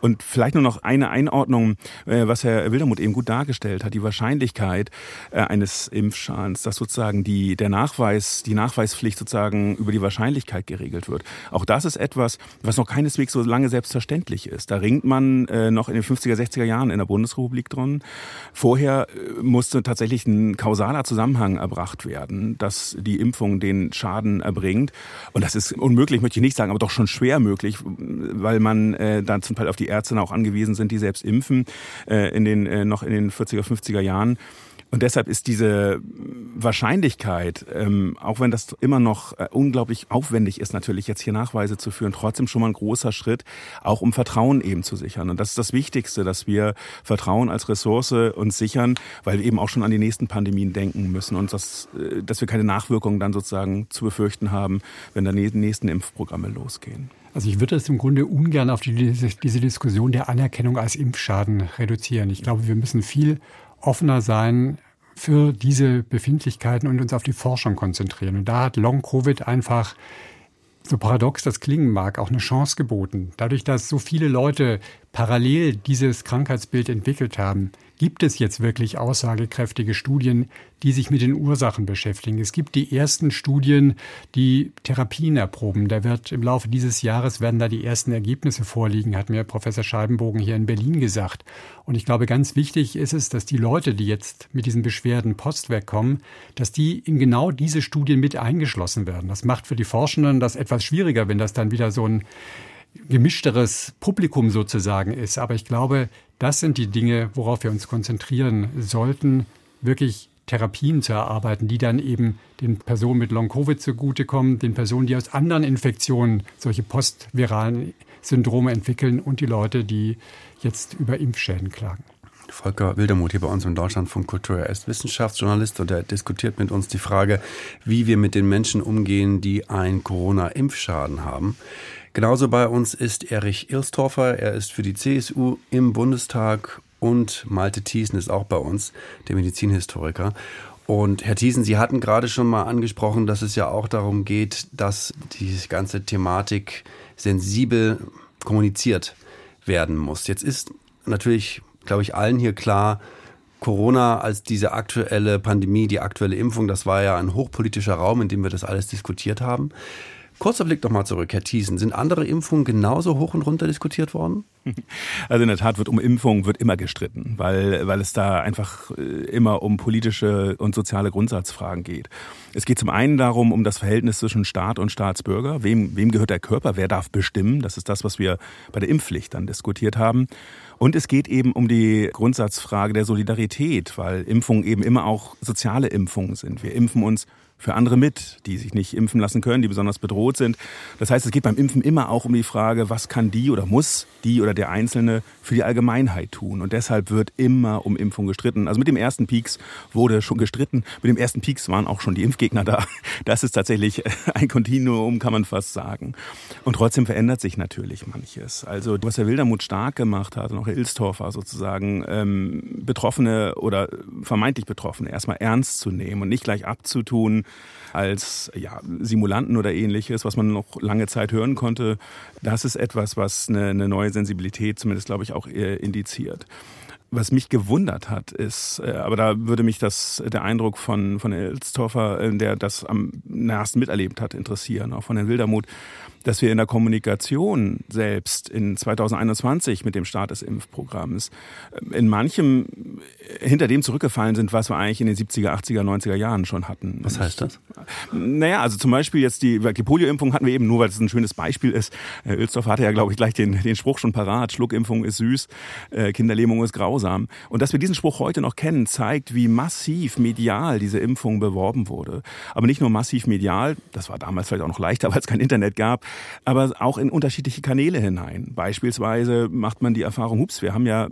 [SPEAKER 5] Und vielleicht nur noch eine Einordnung, äh, was Herr Wildermuth eben gut dargestellt hat, die Wahrscheinlichkeit äh, eines Impfschadens, dass sozusagen die, der Nachweis, die Nachweispflicht sozusagen über die Wahrscheinlichkeit geregelt wird. Auch das ist etwas, was noch keineswegs so lange selbstverständlich ist. Da ringt man äh, noch in den 50er, 60er Jahren in der Bundesrepublik drin. Vorher äh, musste tatsächlich ein kausaler Zusammenhang erbracht werden, dass die Impfung den Schaden erbringt. Und das ist unmöglich, möchte ich nicht sagen, aber doch schon schwer möglich, weil man äh, dann zum Teil auf die Ärzte auch angewiesen sind, die selbst impfen, äh, in den, äh, noch in den 40er, 50er Jahren. Und deshalb ist diese Wahrscheinlichkeit, ähm, auch wenn das immer noch äh, unglaublich aufwendig ist, natürlich jetzt hier Nachweise zu führen, trotzdem schon mal ein großer Schritt, auch um Vertrauen eben zu sichern. Und das ist das Wichtigste, dass wir Vertrauen als Ressource uns sichern, weil wir eben auch schon an die nächsten Pandemien denken müssen und das, äh, dass wir keine Nachwirkungen dann sozusagen zu befürchten haben, wenn dann die nächsten Impfprogramme losgehen.
[SPEAKER 4] Also ich würde es im Grunde ungern auf die, diese Diskussion der Anerkennung als Impfschaden reduzieren. Ich glaube, wir müssen viel offener sein für diese Befindlichkeiten und uns auf die Forschung konzentrieren. Und da hat Long-Covid einfach, so paradox das klingen mag, auch eine Chance geboten. Dadurch, dass so viele Leute parallel dieses Krankheitsbild entwickelt haben, gibt es jetzt wirklich aussagekräftige Studien, die sich mit den Ursachen beschäftigen. Es gibt die ersten Studien, die Therapien erproben. Da wird im Laufe dieses Jahres werden da die ersten Ergebnisse vorliegen, hat mir Professor Scheibenbogen hier in Berlin gesagt. Und ich glaube, ganz wichtig ist es, dass die Leute, die jetzt mit diesen Beschwerden postweg kommen, dass die in genau diese Studien mit eingeschlossen werden. Das macht für die Forschenden das etwas schwieriger, wenn das dann wieder so ein gemischteres Publikum sozusagen ist. Aber ich glaube, das sind die Dinge, worauf wir uns konzentrieren sollten, wirklich Therapien zu erarbeiten, die dann eben den Personen mit Long-Covid zugutekommen, den Personen, die aus anderen Infektionen solche postviralen Syndrome entwickeln und die Leute, die jetzt über Impfschäden klagen.
[SPEAKER 2] Volker Wildermuth hier bei uns in Deutschland von Kultur. Er ist Wissenschaftsjournalist und er diskutiert mit uns die Frage, wie wir mit den Menschen umgehen, die einen Corona-Impfschaden haben. Genauso bei uns ist Erich Ilstorfer. Er ist für die CSU im Bundestag und Malte Thiesen ist auch bei uns, der Medizinhistoriker. Und Herr Thiesen, Sie hatten gerade schon mal angesprochen, dass es ja auch darum geht, dass die ganze Thematik sensibel kommuniziert werden muss. Jetzt ist natürlich, glaube ich, allen hier klar, Corona als diese aktuelle Pandemie, die aktuelle Impfung, das war ja ein hochpolitischer Raum, in dem wir das alles diskutiert haben. Kurzer Blick nochmal zurück, Herr Thiesen. Sind andere Impfungen genauso hoch und runter diskutiert worden? (laughs)
[SPEAKER 5] Also in der Tat wird um Impfungen wird immer gestritten, weil, weil es da einfach äh, immer um politische und soziale Grundsatzfragen geht. Es geht zum einen darum, um das Verhältnis zwischen Staat und Staatsbürger. Wem, wem gehört der Körper? Wer darf bestimmen? Das ist das, was wir bei der Impfpflicht dann diskutiert haben. Und es geht eben um die Grundsatzfrage der Solidarität, weil Impfungen eben immer auch soziale Impfungen sind. Wir impfen uns für andere mit, die sich nicht impfen lassen können, die besonders bedroht sind. Das heißt, es geht beim Impfen immer auch um die Frage, was kann die oder muss die oder der Einzelne für die Allgemeinheit tun. Und deshalb wird immer um Impfung gestritten. Also mit dem ersten Peaks wurde schon gestritten. Mit dem ersten Peaks waren auch schon die Impfgegner da. (laughs) Das ist tatsächlich (laughs) ein Kontinuum, kann man fast sagen. Und trotzdem verändert sich natürlich manches. Also was Herr Wildermuth stark gemacht hat und auch Herr Ilstorfer sozusagen, ähm, Betroffene oder vermeintlich Betroffene erstmal ernst zu nehmen und nicht gleich abzutun, als ja, Simulanten oder ähnliches, was man noch lange Zeit hören konnte. Das ist etwas, was eine, eine neue Sensibilität zumindest, glaube ich, auch äh, indiziert was mich gewundert hat, ist, äh, aber da würde mich das, der Eindruck von, von Elstoffer, äh, der das am nahesten miterlebt hat, interessieren, auch von Herrn Wildermuth, dass wir in der Kommunikation selbst in 2021 mit dem Start des Impfprogramms äh, in manchem hinter dem zurückgefallen sind, was wir eigentlich in den 70er, 80er, 90er Jahren schon hatten.
[SPEAKER 2] Was heißt das?
[SPEAKER 5] Naja, also zum Beispiel jetzt die, die Polio-Impfung hatten wir eben nur, weil es ein schönes Beispiel ist. Herr Ölsdorf hatte ja, glaube ich, gleich den, den Spruch schon parat. Schluckimpfung ist süß, Kinderlähmung ist grausam. Und dass wir diesen Spruch heute noch kennen, zeigt, wie massiv medial diese Impfung beworben wurde. Aber nicht nur massiv medial, das war damals vielleicht auch noch leichter, weil es kein Internet gab, aber auch in unterschiedliche Kanäle hinein. Beispielsweise macht man die Erfahrung, hups, wir haben ja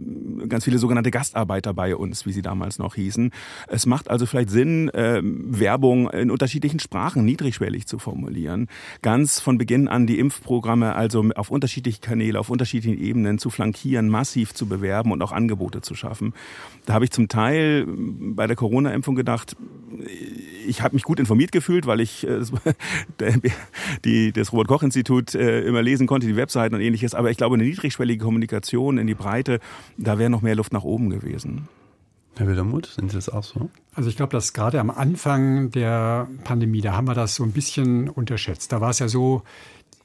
[SPEAKER 5] ganz viele sogenannte Gastarbeiter bei uns, wie sie damals noch hießen. Es macht also vielleicht Sinn, äh, Werbung in unterschiedlichen Sprachen niedrigschwellig zu formulieren. Ganz von Beginn an die Impfprogramme also auf unterschiedliche Kanäle, auf unterschiedlichen Ebenen zu flankieren, massiv zu bewerben und auch Angebote zu schaffen. Da habe ich zum Teil bei der Corona-Impfung gedacht, ich habe mich gut informiert gefühlt, weil ich äh, (laughs) die, das Robert-Koch-Institut äh, immer lesen konnte, die Webseiten und ähnliches. Aber ich glaube, eine niedrigschwellige Kommunikation in die Breite, da wäre noch mehr Luft nach oben gewesen.
[SPEAKER 2] Herr Wildermuth, sind Sie das auch so?
[SPEAKER 4] Also ich glaube, dass gerade am Anfang der Pandemie, da haben wir das so ein bisschen unterschätzt. Da war es ja so,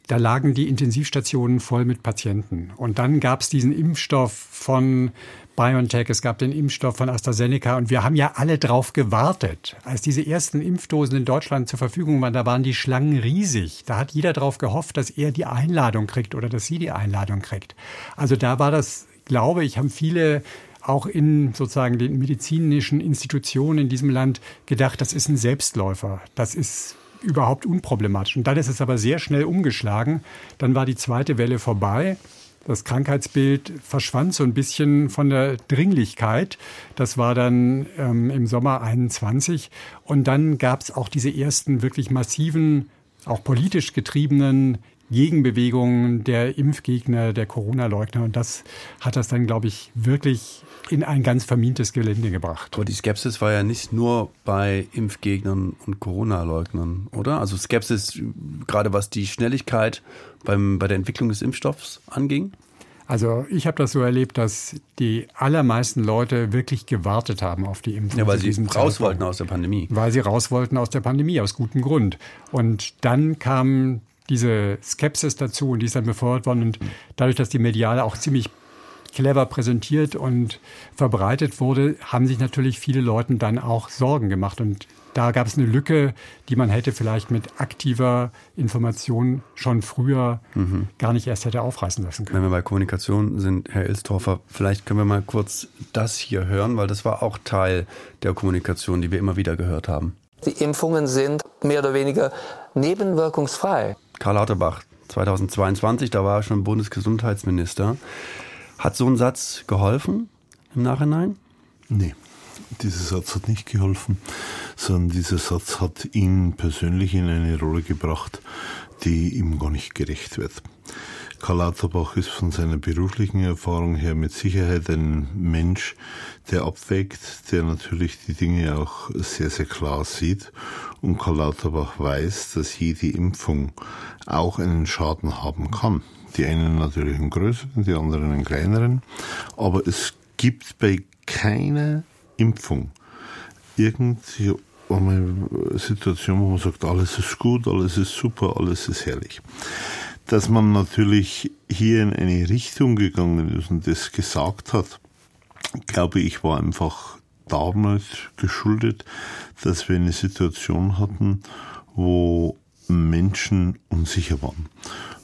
[SPEAKER 4] da lagen die Intensivstationen voll mit Patienten. Und dann gab es diesen Impfstoff von BioNTech, es gab den Impfstoff von AstraZeneca und wir haben ja alle drauf gewartet. Als diese ersten Impfdosen in Deutschland zur Verfügung waren, da waren die Schlangen riesig. Da hat jeder drauf gehofft, dass er die Einladung kriegt oder dass sie die Einladung kriegt. Also da war das, glaube ich, haben viele auch in sozusagen den medizinischen Institutionen in diesem Land gedacht, das ist ein Selbstläufer. Das ist überhaupt unproblematisch. Und dann ist es aber sehr schnell umgeschlagen. Dann war die zweite Welle vorbei. Das Krankheitsbild verschwand so ein bisschen von der Dringlichkeit. Das war dann ähm, im Sommer 21. Und dann gab es auch diese ersten wirklich massiven, auch politisch getriebenen Gegenbewegungen der Impfgegner, der Corona-Leugner. Und das hat das dann, glaube ich, wirklich in ein ganz vermintes Gelände gebracht.
[SPEAKER 2] Aber die Skepsis war ja nicht nur bei Impfgegnern und Corona-Leugnern, oder? Also Skepsis, gerade was die Schnelligkeit beim, bei der Entwicklung des Impfstoffs anging?
[SPEAKER 4] Also ich habe das so erlebt, dass die allermeisten Leute wirklich gewartet haben auf die Impfung.
[SPEAKER 2] Ja, weil sie raus Zeitpunkt. wollten aus der Pandemie.
[SPEAKER 4] Weil sie raus wollten aus der Pandemie, aus gutem Grund. Und dann kam diese Skepsis dazu und die ist dann befeuert worden. Und dadurch, dass die Mediale auch ziemlich clever präsentiert und verbreitet wurde, haben sich natürlich viele Leute dann auch Sorgen gemacht. Und da gab es eine Lücke, die man hätte vielleicht mit aktiver Information schon früher mhm. gar nicht erst hätte aufreißen lassen können.
[SPEAKER 2] Wenn wir bei Kommunikation sind, Herr Ilstorfer, vielleicht können wir mal kurz das hier hören, weil das war auch Teil der Kommunikation, die wir immer wieder gehört haben.
[SPEAKER 6] Die Impfungen sind mehr oder weniger nebenwirkungsfrei.
[SPEAKER 2] Karl Lauterbach, 2022, da war er schon Bundesgesundheitsminister. Hat so ein Satz geholfen im Nachhinein?
[SPEAKER 3] Nee, dieser Satz hat nicht geholfen, sondern dieser Satz hat ihn persönlich in eine Rolle gebracht, die ihm gar nicht gerecht wird. Karl Lauterbach ist von seiner beruflichen Erfahrung her mit Sicherheit ein Mensch, der abwägt, der natürlich die Dinge auch sehr, sehr klar sieht. Und Karl Lauterbach weiß, dass jede Impfung auch einen Schaden haben kann. Die einen natürlich einen größeren, die anderen einen kleineren. Aber es gibt bei keiner Impfung irgendwie eine Situation, wo man sagt, alles ist gut, alles ist super, alles ist herrlich. Dass man natürlich hier in eine Richtung gegangen ist und das gesagt hat, glaube ich, war einfach damals geschuldet, dass wir eine Situation hatten, wo Menschen unsicher waren.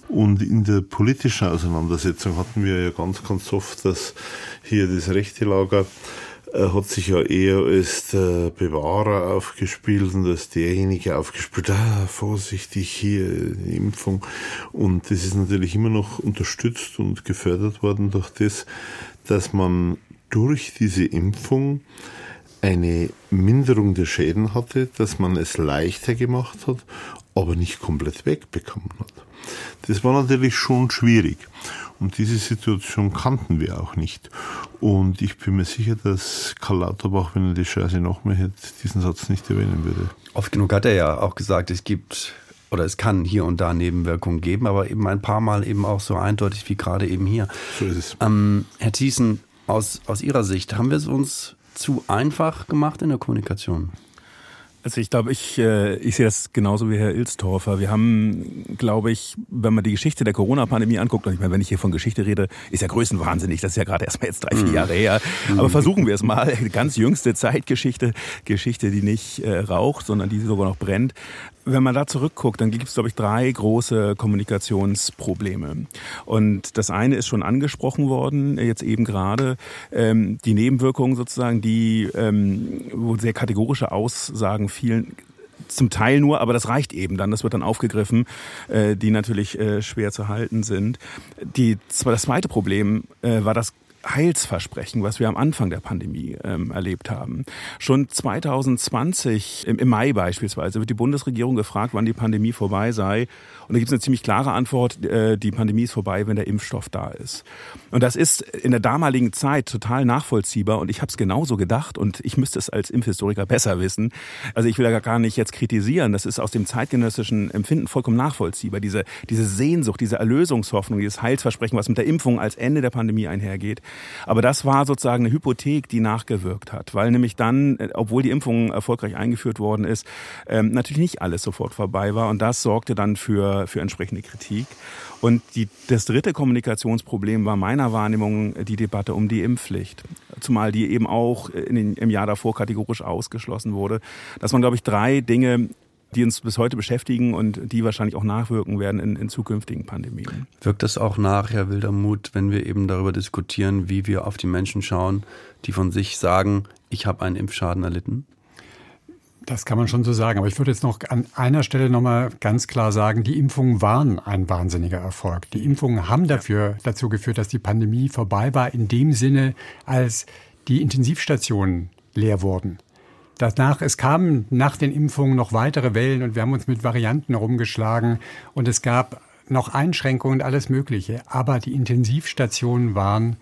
[SPEAKER 3] Und in der politischen Auseinandersetzung hatten wir ja ganz, ganz oft, dass hier das rechte Lager hat sich ja eher als der Bewahrer aufgespielt und als derjenige aufgespielt, ah, vorsichtig hier, Impfung. Und das ist natürlich immer noch unterstützt und gefördert worden durch das, dass man durch diese Impfung eine Minderung der Schäden hatte, dass man es leichter gemacht hat, aber nicht komplett wegbekommen hat. Das war natürlich schon schwierig. Und diese Situation kannten wir auch nicht. Und ich bin mir sicher, dass Karl Lauterbach, wenn er die Chance noch mehr hätte, diesen Satz nicht erwähnen würde.
[SPEAKER 2] Oft genug hat er ja auch gesagt, es gibt oder es kann hier und da Nebenwirkungen geben, aber eben ein paar Mal eben auch so eindeutig wie gerade eben hier.
[SPEAKER 3] So ist es.
[SPEAKER 2] Ähm, Herr Thiessen, aus, aus Ihrer Sicht, haben wir es uns zu einfach gemacht in der Kommunikation?
[SPEAKER 5] Also ich glaube, ich, äh, ich sehe das genauso wie Herr Ilstorfer. Wir haben, glaube ich, wenn man die Geschichte der Corona-Pandemie anguckt, und ich meine, wenn ich hier von Geschichte rede, ist ja größenwahnsinnig, das ist ja gerade erst mal jetzt drei, vier mhm. Jahre her. Aber mhm. versuchen wir es mal. Ganz jüngste Zeitgeschichte, Geschichte, die nicht äh, raucht, sondern die sogar noch brennt. Wenn man da zurückguckt, dann gibt es, glaube ich, drei große Kommunikationsprobleme. Und das eine ist schon angesprochen worden, jetzt eben gerade, ähm, die Nebenwirkungen sozusagen, die, ähm, wo sehr kategorische Aussagen fielen, zum Teil nur, aber das reicht eben dann. Das wird dann aufgegriffen, äh, die natürlich äh, schwer zu halten sind. Die, das zweite Problem äh, war das Heilsversprechen, was wir am Anfang der Pandemie ähm, erlebt haben. Schon 2020, im, im, Mai beispielsweise, wird die Bundesregierung gefragt, wann die Pandemie vorbei sei. Und da gibt es eine ziemlich klare Antwort, äh, die Pandemie ist vorbei, wenn der Impfstoff da ist. Und das ist in der damaligen Zeit total nachvollziehbar und ich habe es genauso gedacht und ich müsste es als Impfhistoriker besser wissen. Also ich will da gar nicht jetzt kritisieren, das ist aus dem zeitgenössischen Empfinden vollkommen nachvollziehbar. Diese, diese Sehnsucht, diese Erlösungshoffnung, dieses Heilsversprechen, was mit der Impfung als Ende der Pandemie einhergeht. Aber das war sozusagen eine Hypothek, die nachgewirkt hat, weil nämlich dann, äh, obwohl die Impfung erfolgreich eingeführt worden ist, ähm, natürlich nicht alles sofort vorbei war und das sorgte dann für, für entsprechende Kritik. Und die, das dritte Kommunikationsproblem war meiner Wahrnehmung die Debatte um die Impfpflicht. Zumal die eben auch den, im Jahr davor kategorisch ausgeschlossen wurde. Dass man, glaube ich, drei Dinge die uns bis heute beschäftigen und die wahrscheinlich auch nachwirken werden in, in zukünftigen Pandemien.
[SPEAKER 2] Wirkt das auch nach, Herr Wildermuth, wenn wir eben darüber diskutieren, wie wir auf die Menschen schauen, die von sich sagen, ich habe einen Impfschaden erlitten?
[SPEAKER 4] Das kann man schon so sagen. Aber ich würde jetzt noch an einer Stelle nochmal ganz klar sagen, die Impfungen waren ein wahnsinniger Erfolg. Die Impfungen haben dafür, dazu geführt, dass die Pandemie vorbei war, in dem Sinne, als die Intensivstationen leer wurden. Danach, es kamen nach den Impfungen noch weitere Wellen und wir haben uns mit Varianten herumgeschlagen und es gab noch Einschränkungen und alles Mögliche. Aber die Intensivstationen waren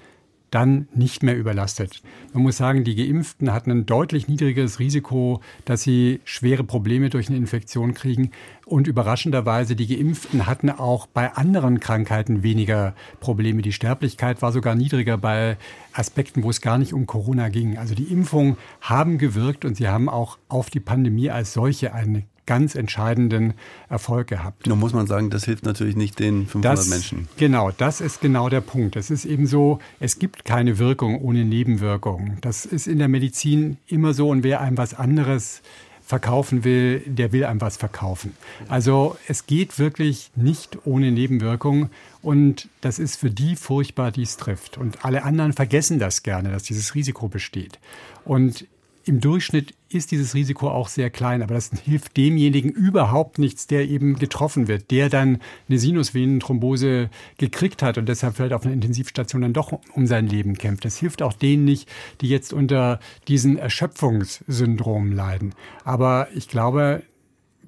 [SPEAKER 4] dann nicht mehr überlastet. Man muss sagen, die Geimpften hatten ein deutlich niedrigeres Risiko, dass sie schwere Probleme durch eine Infektion kriegen. Und überraschenderweise, die Geimpften hatten auch bei anderen Krankheiten weniger Probleme. Die Sterblichkeit war sogar niedriger bei Aspekten, wo es gar nicht um Corona ging. Also die Impfungen haben gewirkt und sie haben auch auf die Pandemie als solche eine ganz entscheidenden Erfolg gehabt.
[SPEAKER 2] Nun muss man sagen, das hilft natürlich nicht den 500
[SPEAKER 4] das,
[SPEAKER 2] Menschen.
[SPEAKER 4] Genau, das ist genau der Punkt. Es ist eben so, es gibt keine Wirkung ohne Nebenwirkungen. Das ist in der Medizin immer so und wer einem was anderes verkaufen will, der will einem was verkaufen. Also es geht wirklich nicht ohne Nebenwirkungen und das ist für die furchtbar, die es trifft. Und alle anderen vergessen das gerne, dass dieses Risiko besteht. Und im Durchschnitt ist dieses Risiko auch sehr klein, aber das hilft demjenigen überhaupt nichts, der eben getroffen wird, der dann eine Sinusvenenthrombose gekriegt hat und deshalb vielleicht auf einer Intensivstation dann doch um sein Leben kämpft. Das hilft auch denen nicht, die jetzt unter diesen Erschöpfungssyndrom leiden. Aber ich glaube,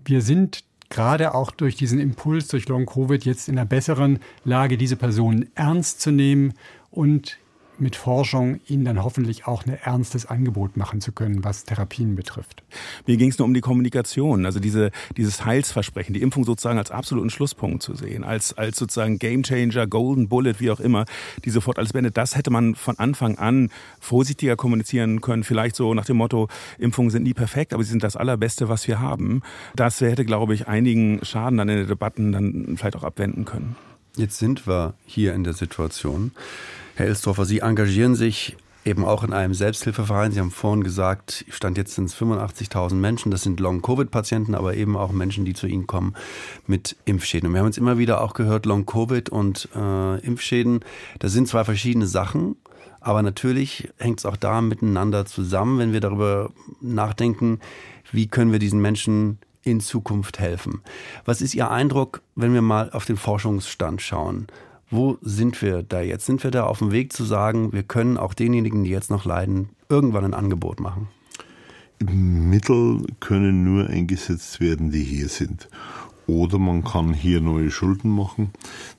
[SPEAKER 4] wir sind gerade auch durch diesen Impuls durch Long Covid jetzt in einer besseren Lage, diese Personen ernst zu nehmen und mit Forschung ihnen dann hoffentlich auch ein ernstes Angebot machen zu können, was Therapien betrifft.
[SPEAKER 5] Mir ging es nur um die Kommunikation, also diese, dieses Heilsversprechen, die Impfung sozusagen als absoluten Schlusspunkt zu sehen, als, als sozusagen Gamechanger, Golden Bullet, wie auch immer, die sofort alles beendet. Das hätte man von Anfang an vorsichtiger kommunizieren können, vielleicht so nach dem Motto, Impfungen sind nie perfekt, aber sie sind das Allerbeste, was wir haben. Das hätte, glaube ich, einigen Schaden dann in den Debatten dann vielleicht auch abwenden können.
[SPEAKER 2] Jetzt sind wir hier in der Situation, Herr Elsdorfer, Sie engagieren sich eben auch in einem Selbsthilfeverein. Sie haben vorhin gesagt, Stand jetzt sind es 85.000 Menschen. Das sind Long-Covid-Patienten, aber eben auch Menschen, die zu Ihnen kommen mit Impfschäden. Und wir haben uns immer wieder auch gehört, Long-Covid und äh, Impfschäden, das sind zwei verschiedene Sachen. Aber natürlich hängt es auch da miteinander zusammen, wenn wir darüber nachdenken, wie können wir diesen Menschen in Zukunft helfen. Was ist Ihr Eindruck, wenn wir mal auf den Forschungsstand schauen? Wo sind wir da jetzt? Sind wir da auf dem Weg zu sagen, wir können auch denjenigen, die jetzt noch leiden, irgendwann ein Angebot machen?
[SPEAKER 3] Mittel können nur eingesetzt werden, die hier sind. oder man kann hier neue Schulden machen.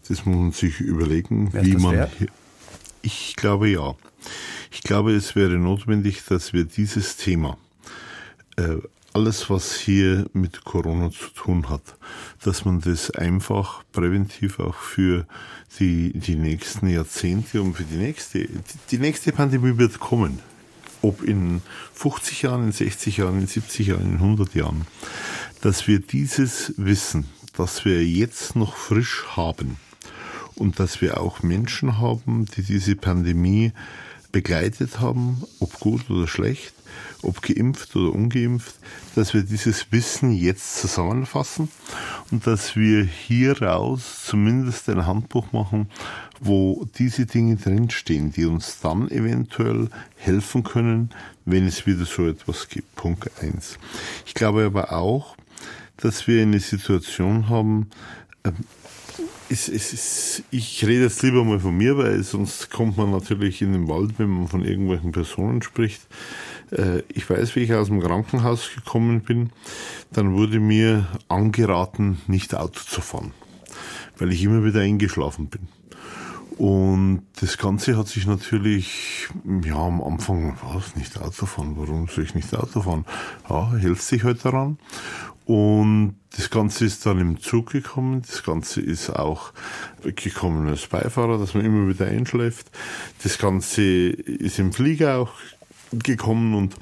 [SPEAKER 3] Das muss man sich überlegen, wie man.
[SPEAKER 2] wert?
[SPEAKER 3] Ich glaube ja. Ich glaube, es wäre notwendig, dass wir dieses Thema, äh, alles was hier mit Corona zu tun hat, dass man das einfach präventiv auch für die, die nächsten Jahrzehnte und für die nächste, die, nächste Pandemie wird kommen. Ob in 50 Jahren, in 60 Jahren, in 70 Jahren, in 100 Jahren, dass wir dieses Wissen, das wir jetzt noch frisch haben und dass wir auch Menschen haben, die diese Pandemie begleitet haben, ob gut oder schlecht, ob geimpft oder ungeimpft, dass wir dieses Wissen jetzt zusammenfassen und dass wir hieraus zumindest ein Handbuch machen, wo diese Dinge drinstehen, die uns dann eventuell helfen können, wenn es wieder so etwas gibt. Punkt eins. Ich glaube aber auch, dass wir eine Situation haben, es, es ist, ich rede jetzt lieber mal von mir, weil sonst kommt man natürlich in den Wald, wenn man von irgendwelchen Personen spricht. Äh, Ich weiß, wie ich aus dem Krankenhaus gekommen bin. Dann wurde mir angeraten, nicht Auto zu fahren, weil ich immer wieder eingeschlafen bin. Und das Ganze hat sich natürlich, ja, am Anfang, was, nicht Auto fahren, warum soll ich nicht Auto fahren? Ja, hältst dich halt daran. Und das Ganze ist dann im Zug gekommen. Das Ganze ist auch gekommen als Beifahrer, dass man immer wieder einschläft. Das Ganze ist im Flieger auch gekommen und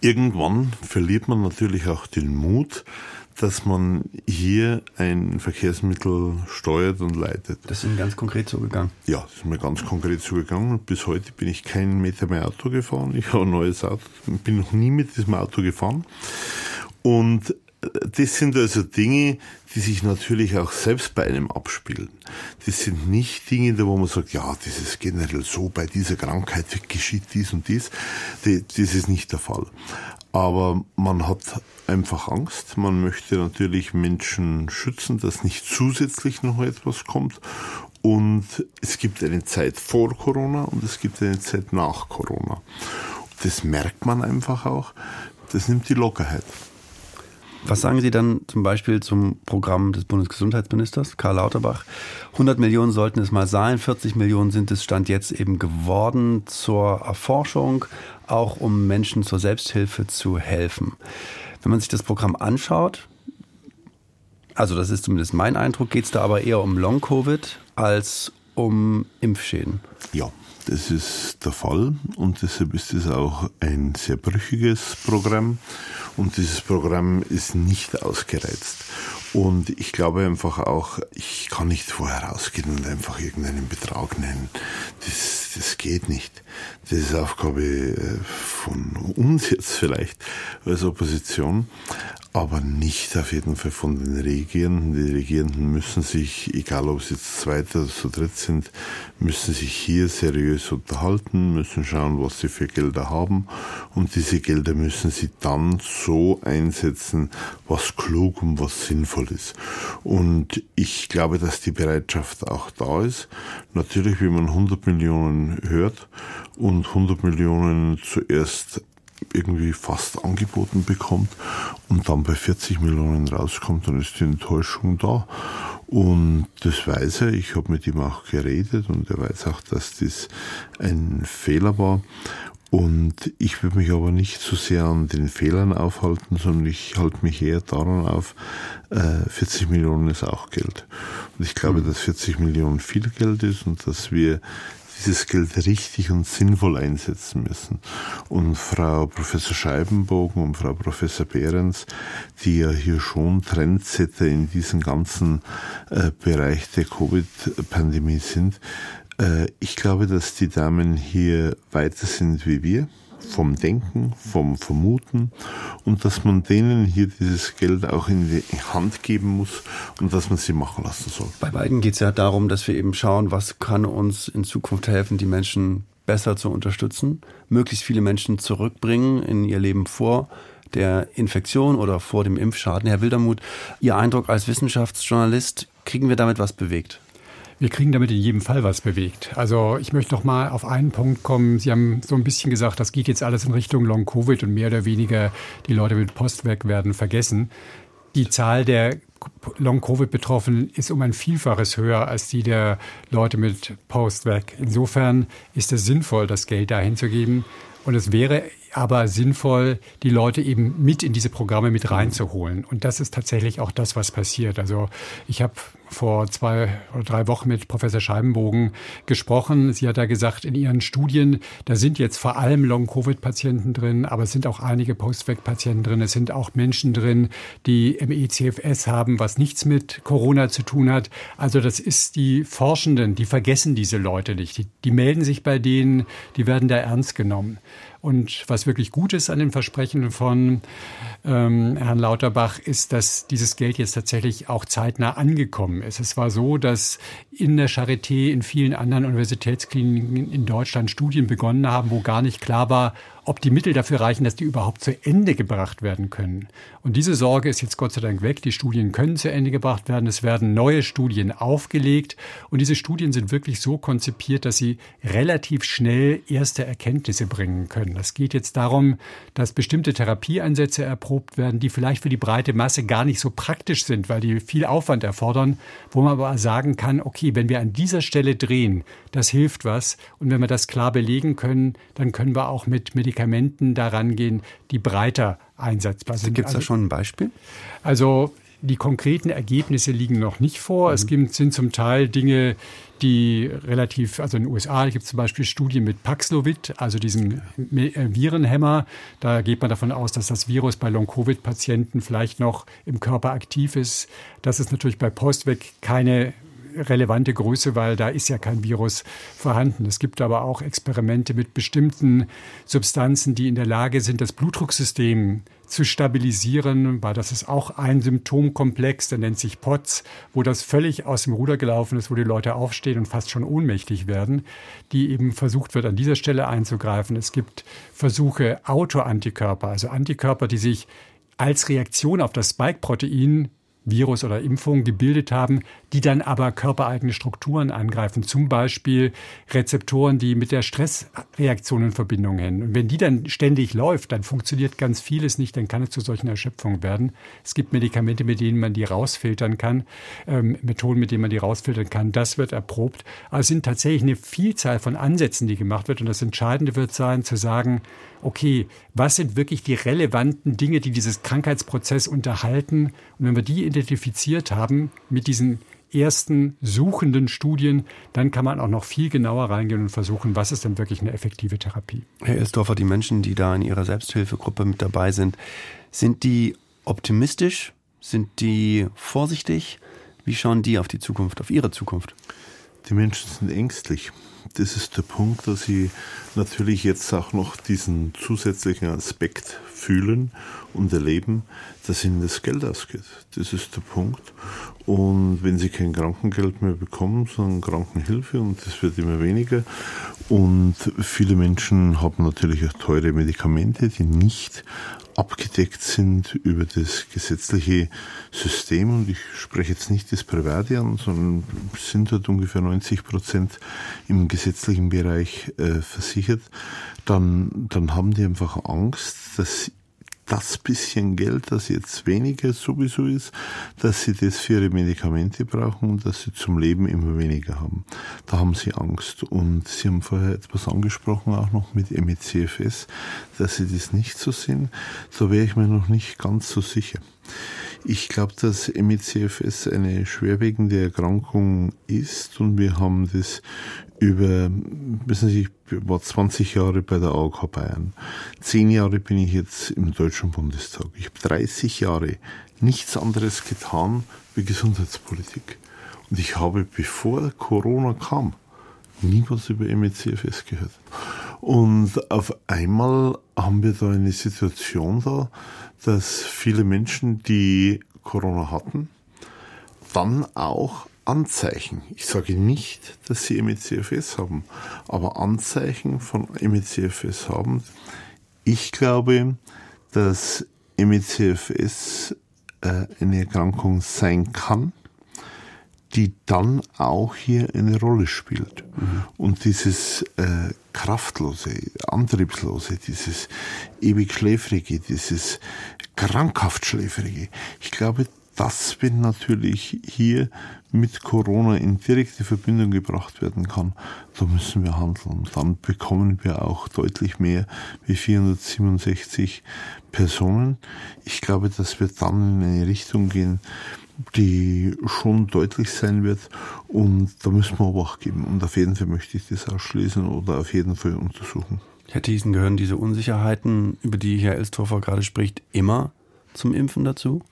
[SPEAKER 3] irgendwann verliert man natürlich auch den Mut, dass man hier ein Verkehrsmittel steuert und leitet.
[SPEAKER 2] Das ist Ihnen ganz konkret so gegangen.
[SPEAKER 3] Ja, das ist mir ganz konkret zugegangen. Bis heute bin ich keinen Meter mehr Auto gefahren. Ich habe ein neues Auto, bin noch nie mit diesem Auto gefahren. Und das sind also Dinge, die sich natürlich auch selbst bei einem abspielen. Das sind nicht Dinge, wo man sagt, ja, das ist generell so, bei dieser Krankheit geschieht dies und dies. Das ist nicht der Fall. Aber man hat einfach Angst. Man möchte natürlich Menschen schützen, dass nicht zusätzlich noch etwas kommt. Und es gibt eine Zeit vor Corona und es gibt eine Zeit nach Corona. Das merkt man einfach auch. Das nimmt die Lockerheit.
[SPEAKER 2] Was sagen Sie dann zum Beispiel zum Programm des Bundesgesundheitsministers Karl Lauterbach? 100 Millionen sollten es mal sein, 40 Millionen sind es Stand jetzt eben geworden zur Erforschung, auch um Menschen zur Selbsthilfe zu helfen. Wenn man sich das Programm anschaut, also das ist zumindest mein Eindruck, geht es da aber eher um Long-Covid als um Impfschäden.
[SPEAKER 3] Ja, das ist der Fall und deshalb ist es auch ein sehr brüchiges Programm und dieses Programm ist nicht ausgereizt. Und ich glaube einfach auch, ich kann nicht vorher rausgehen und einfach irgendeinen Betrag nennen. Das, das geht nicht. Das ist Aufgabe äh, von uns jetzt vielleicht als Opposition, aber nicht auf jeden Fall von den Regierenden. Die Regierenden müssen sich, egal ob sie jetzt zweiter oder zu dritt sind, müssen sich hier seriös unterhalten, müssen schauen, was sie für Gelder haben und diese Gelder müssen sie dann so einsetzen, was klug und was sinnvoll ist. Und ich glaube, dass die Bereitschaft auch da ist. Natürlich, wenn man 100 Millionen hört und 100 Millionen zuerst irgendwie fast angeboten bekommt und dann bei 40 Millionen rauskommt, dann ist die Enttäuschung da. Und das weiß er, ich habe mit ihm auch geredet und er weiß auch, dass das ein Fehler war. Und ich würde mich aber nicht so sehr an den Fehlern aufhalten, sondern ich halte mich eher daran auf, äh, 40 Millionen ist auch Geld. Und ich glaube, dass 40 Millionen viel Geld ist und dass wir dieses Geld richtig und sinnvoll einsetzen müssen. Und Frau Professor Scheibenbogen und Frau Professor Behrens, die ja hier schon Trendsetter in diesem ganzen äh, Bereich der Covid-Pandemie sind, äh, ich glaube, dass die Damen hier weiter sind wie wir vom Denken, vom Vermuten und dass man denen hier dieses Geld auch in die Hand geben muss und dass man sie machen lassen soll.
[SPEAKER 2] Bei beiden geht es ja darum, dass wir eben schauen, was kann uns in Zukunft helfen, die Menschen besser zu unterstützen, möglichst viele Menschen zurückbringen in ihr Leben vor der Infektion oder vor dem Impfschaden. Herr Wildermuth, Ihr Eindruck als Wissenschaftsjournalist, kriegen wir damit was bewegt?
[SPEAKER 4] Wir kriegen damit in jedem Fall was bewegt. Also ich möchte noch mal auf einen Punkt kommen. Sie haben so ein bisschen gesagt, das geht jetzt alles in Richtung Long-Covid und mehr oder weniger die Leute mit Post weg werden vergessen. die Zahl der Long-Covid-Betroffenen ist um ein Vielfaches höher als die der Leute mit Post-Vac. Insofern ist es sinnvoll, das Geld dahin zu geben. Und es wäre aber sinnvoll, die Leute eben mit in diese Programme mit reinzuholen. Und das ist tatsächlich auch das, was passiert. Also ich habe vor zwei oder drei Wochen mit Professor Scheibenbogen gesprochen. Sie hat da gesagt, in ihren Studien, da sind jetzt vor allem Long-Covid-Patienten drin, aber es sind auch einige Post-Vac-Patienten drin. Es sind auch Menschen drin, die MECFS haben, was nichts mit Corona zu tun hat. Also das ist die Forschenden, die vergessen diese Leute nicht. Die, die melden sich bei denen, die werden da ernst genommen. Und was wirklich gut ist an den Versprechen von ähm, Herrn Lauterbach, ist, dass dieses Geld jetzt tatsächlich auch zeitnah angekommen ist. Es war so, dass in der Charité, in vielen anderen Universitätskliniken in Deutschland Studien begonnen haben, wo gar nicht klar war, ob die Mittel dafür reichen, dass die überhaupt zu Ende gebracht werden können. Und diese Sorge ist jetzt Gott sei Dank weg. Die Studien können zu Ende gebracht werden. Es werden neue Studien aufgelegt. Und diese Studien sind wirklich so konzipiert, dass sie relativ schnell erste Erkenntnisse bringen können. Das geht jetzt darum, dass bestimmte Therapieansätze erprobt werden, die vielleicht für die breite Masse gar nicht so praktisch sind, weil die viel Aufwand erfordern, wo man aber sagen kann, okay, wenn wir an dieser Stelle drehen, das hilft was. Und wenn wir das klar belegen können, dann können wir auch mit Medikamenten Medikamenten daran gehen, die breiter einsetzbar sind.
[SPEAKER 2] Gibt es da also schon ein Beispiel?
[SPEAKER 4] Also die konkreten Ergebnisse liegen noch nicht vor. Mhm. Es gibt, sind zum Teil Dinge, die relativ, also in den USA gibt es zum Beispiel Studien mit Paxlovid, also diesem äh, Virenhemmer. Da geht man davon aus, dass das Virus bei Long-Covid-Patienten vielleicht noch im Körper aktiv ist. Das ist natürlich bei Postweg keine relevante Größe, weil da ist ja kein Virus vorhanden. Es gibt aber auch Experimente mit bestimmten Substanzen, die in der Lage sind, das Blutdrucksystem zu stabilisieren, weil das ist auch ein Symptomkomplex, der nennt sich POTS, wo das völlig aus dem Ruder gelaufen ist, wo die Leute aufstehen und fast schon ohnmächtig werden, die eben versucht wird, an dieser Stelle einzugreifen. Es gibt Versuche, Autoantikörper, also Antikörper, die sich als Reaktion auf das Spike-Protein Virus oder Impfung gebildet haben, die dann aber körpereigene Strukturen angreifen, zum Beispiel Rezeptoren, die mit der Stressreaktion in Verbindung hängen. Und wenn die dann ständig läuft, dann funktioniert ganz vieles nicht, dann kann es zu solchen Erschöpfungen werden. Es gibt Medikamente, mit denen man die rausfiltern kann, ähm, Methoden, mit denen man die rausfiltern kann. Das wird erprobt. Aber es sind tatsächlich eine Vielzahl von Ansätzen, die gemacht wird. Und das Entscheidende wird sein, zu sagen, okay, was sind wirklich die relevanten Dinge, die dieses Krankheitsprozess unterhalten? Und wenn wir die identifiziert haben mit diesen ersten suchenden Studien, dann kann man auch noch viel genauer reingehen und versuchen, was ist denn wirklich eine effektive Therapie.
[SPEAKER 2] Herr Ilsdorfer, die Menschen, die da in Ihrer Selbsthilfegruppe mit dabei sind, sind die optimistisch? Sind die vorsichtig? Wie schauen die auf die Zukunft, auf ihre Zukunft?
[SPEAKER 3] Die Menschen sind ängstlich das ist der Punkt, dass sie natürlich jetzt auch noch diesen zusätzlichen Aspekt fühlen und erleben, dass ihnen das Geld ausgeht. Das ist der Punkt. Und wenn sie kein Krankengeld mehr bekommen, sondern Krankenhilfe, und das wird immer weniger. Und viele Menschen haben natürlich auch teure Medikamente, die nicht abgedeckt sind über das gesetzliche System. Und ich spreche jetzt nicht das Private an, sondern sind dort ungefähr 90 Prozent im gesetzlichen Bereich äh, versichert. Dann, dann haben die einfach Angst, dass das bisschen Geld, das jetzt weniger sowieso ist, dass sie das für ihre Medikamente brauchen und dass sie zum Leben immer weniger haben. Da haben sie Angst. Und Sie haben vorher etwas angesprochen, auch noch mit MECFS, dass sie das nicht so sehen. Da wäre ich mir noch nicht ganz so sicher. Ich glaube, dass MECFS eine schwerwiegende Erkrankung ist und wir haben das über, wissen Sie, ich war 20 Jahre bei der AOK Bayern. Zehn Jahre bin ich jetzt im Deutschen Bundestag. Ich habe 30 Jahre nichts anderes getan wie Gesundheitspolitik. Und ich habe, bevor Corona kam, nie was über MECFS gehört. Und auf einmal haben wir da eine Situation da, dass viele Menschen, die Corona hatten, dann auch Anzeichen, ich sage nicht, dass sie MECFS haben, aber Anzeichen von MECFS haben. Ich glaube, dass MECFS äh, eine Erkrankung sein kann, die dann auch hier eine Rolle spielt. Mhm. Und dieses äh, kraftlose, antriebslose, dieses ewig schläfrige, dieses krankhaft Schläfrige. Ich glaube, das, wenn natürlich hier mit Corona in direkte Verbindung gebracht werden kann, da müssen wir handeln. Dann bekommen wir auch deutlich mehr wie 467 Personen. Ich glaube, dass wir dann in eine Richtung gehen, die schon deutlich sein wird und da müssen wir aber auch geben. Und auf jeden Fall möchte ich das ausschließen oder auf jeden Fall untersuchen.
[SPEAKER 2] Herr Thiesen, gehören diese Unsicherheiten, über die Herr Elstorfer gerade spricht, immer zum Impfen dazu?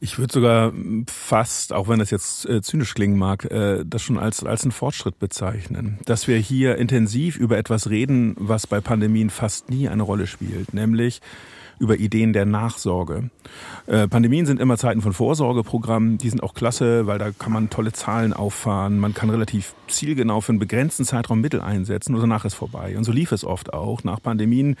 [SPEAKER 5] Ich würde sogar fast, auch wenn das jetzt äh, zynisch klingen mag, äh, das schon als, als einen Fortschritt bezeichnen. Dass wir hier intensiv über etwas reden, was bei Pandemien fast nie eine Rolle spielt, nämlich über Ideen der Nachsorge. Äh, Pandemien sind immer Zeiten von Vorsorgeprogrammen, die sind auch klasse, weil da kann man tolle Zahlen auffahren, man kann relativ zielgenau für einen begrenzten Zeitraum Mittel einsetzen und danach ist vorbei. Und so lief es oft auch. Nach Pandemien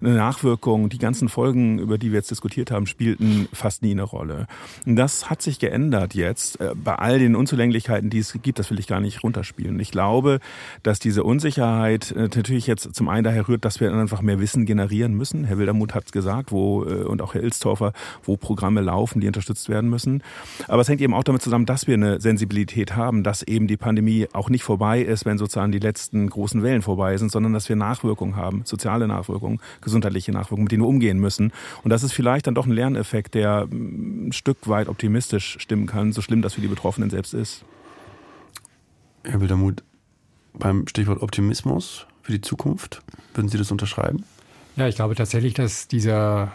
[SPEAKER 5] eine Nachwirkung, die ganzen Folgen, über die wir jetzt diskutiert haben, spielten fast nie eine Rolle. Und das hat sich geändert jetzt. Äh, bei all den Unzulänglichkeiten, die es gibt, das will ich gar nicht runterspielen. Ich glaube, dass diese Unsicherheit äh, natürlich jetzt zum einen daher rührt, dass wir einfach mehr Wissen generieren müssen. Herr Wildermuth hat es gesagt, wo, äh, und auch Herr Ilstorfer, wo Programme laufen, die unterstützt werden müssen. Aber es hängt eben auch damit zusammen, dass wir eine Sensibilität haben, dass eben die Pandemie auch nicht vorbei ist, wenn sozusagen die letzten großen Wellen vorbei sind, sondern dass wir Nachwirkungen haben, soziale Nachwirkungen, gesundheitliche Nachwirkungen, mit denen wir umgehen müssen. Und das ist vielleicht dann doch ein Lerneffekt, der mm, ein Stück weit optimistisch stimmen kann, so schlimm das für die Betroffenen selbst ist.
[SPEAKER 2] Herr Wildermuth, beim Stichwort Optimismus für die Zukunft, würden Sie das unterschreiben?
[SPEAKER 4] Ja, ich glaube tatsächlich, dass dieser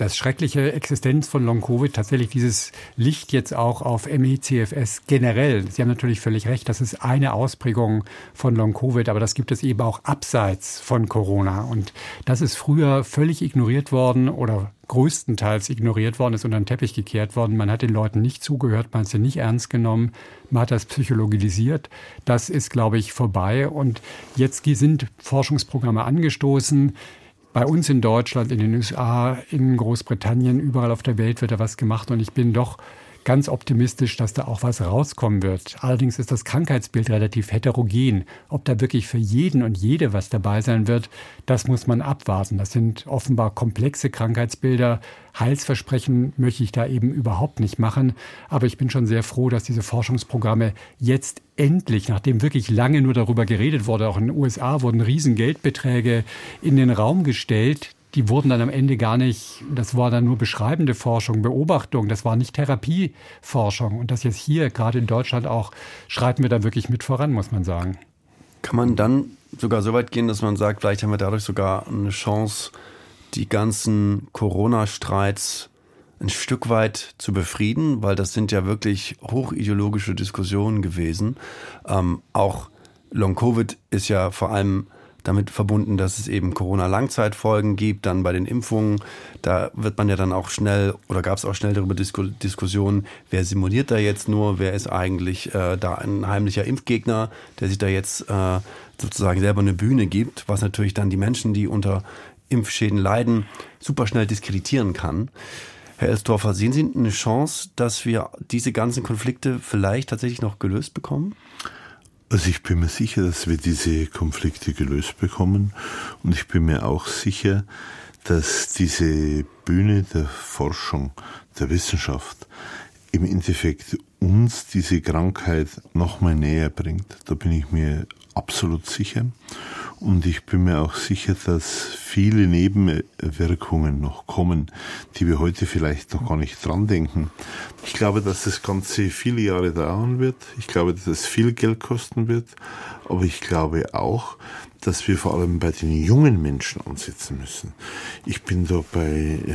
[SPEAKER 4] das schreckliche Existenz von Long-Covid tatsächlich dieses Licht jetzt auch auf ME-CFS generell. Sie haben natürlich völlig recht, das ist eine Ausprägung von Long-Covid, aber das gibt es eben auch abseits von Corona. Und das ist früher völlig ignoriert worden oder größtenteils ignoriert worden, ist unter den Teppich gekehrt worden. Man hat den Leuten nicht zugehört, man hat sie nicht ernst genommen, man hat das psychologisiert. Das ist, glaube ich, vorbei. Und jetzt sind Forschungsprogramme angestoßen. Bei uns in Deutschland, in den USA, in Großbritannien, überall auf der Welt wird da was gemacht. Und ich bin doch ganz optimistisch, dass da auch was rauskommen wird. Allerdings ist das Krankheitsbild relativ heterogen. Ob da wirklich für jeden und jede was dabei sein wird, das muss man abwarten. Das sind offenbar komplexe Krankheitsbilder. Heilsversprechen möchte ich da eben überhaupt nicht machen. Aber ich bin schon sehr froh, dass diese Forschungsprogramme jetzt endlich, nachdem wirklich lange nur darüber geredet wurde, auch in den USA wurden Riesengeldbeträge in den Raum gestellt, die wurden dann am Ende gar nicht, das war dann nur beschreibende Forschung, Beobachtung, das war nicht Therapieforschung. Und das jetzt hier, gerade in Deutschland auch, schreiten wir da wirklich mit voran, muss man sagen.
[SPEAKER 2] Kann man dann sogar so weit gehen, dass man sagt, vielleicht haben wir dadurch sogar eine Chance, die ganzen Corona-Streits ein Stück weit zu befrieden, weil das sind ja wirklich hochideologische Diskussionen gewesen. Ähm, auch Long-Covid ist ja vor allem damit verbunden, dass es eben Corona-Langzeitfolgen gibt, dann bei den Impfungen. Da wird man ja dann auch schnell oder gab es auch schnell darüber Disku Diskussionen, wer simuliert da jetzt nur, wer ist eigentlich äh, da ein heimlicher Impfgegner, der sich da jetzt äh, sozusagen selber eine Bühne gibt, was natürlich dann die Menschen, die unter Impfschäden leiden, super schnell diskreditieren kann. Herr Elstorfer, sehen Sie eine Chance, dass wir diese ganzen Konflikte vielleicht tatsächlich noch gelöst bekommen?
[SPEAKER 3] Also ich bin mir sicher, dass wir diese Konflikte gelöst bekommen und ich bin mir auch sicher, dass diese Bühne der Forschung, der Wissenschaft im Endeffekt uns diese Krankheit noch mal näher bringt. Da bin ich mir absolut sicher. Und ich bin mir auch sicher, dass viele Nebenwirkungen noch kommen, die wir heute vielleicht noch gar nicht dran denken. Ich glaube, dass das Ganze viele Jahre dauern wird. Ich glaube, dass es viel Geld kosten wird. Aber ich glaube auch, dass wir vor allem bei den jungen Menschen ansetzen müssen. Ich bin da bei äh,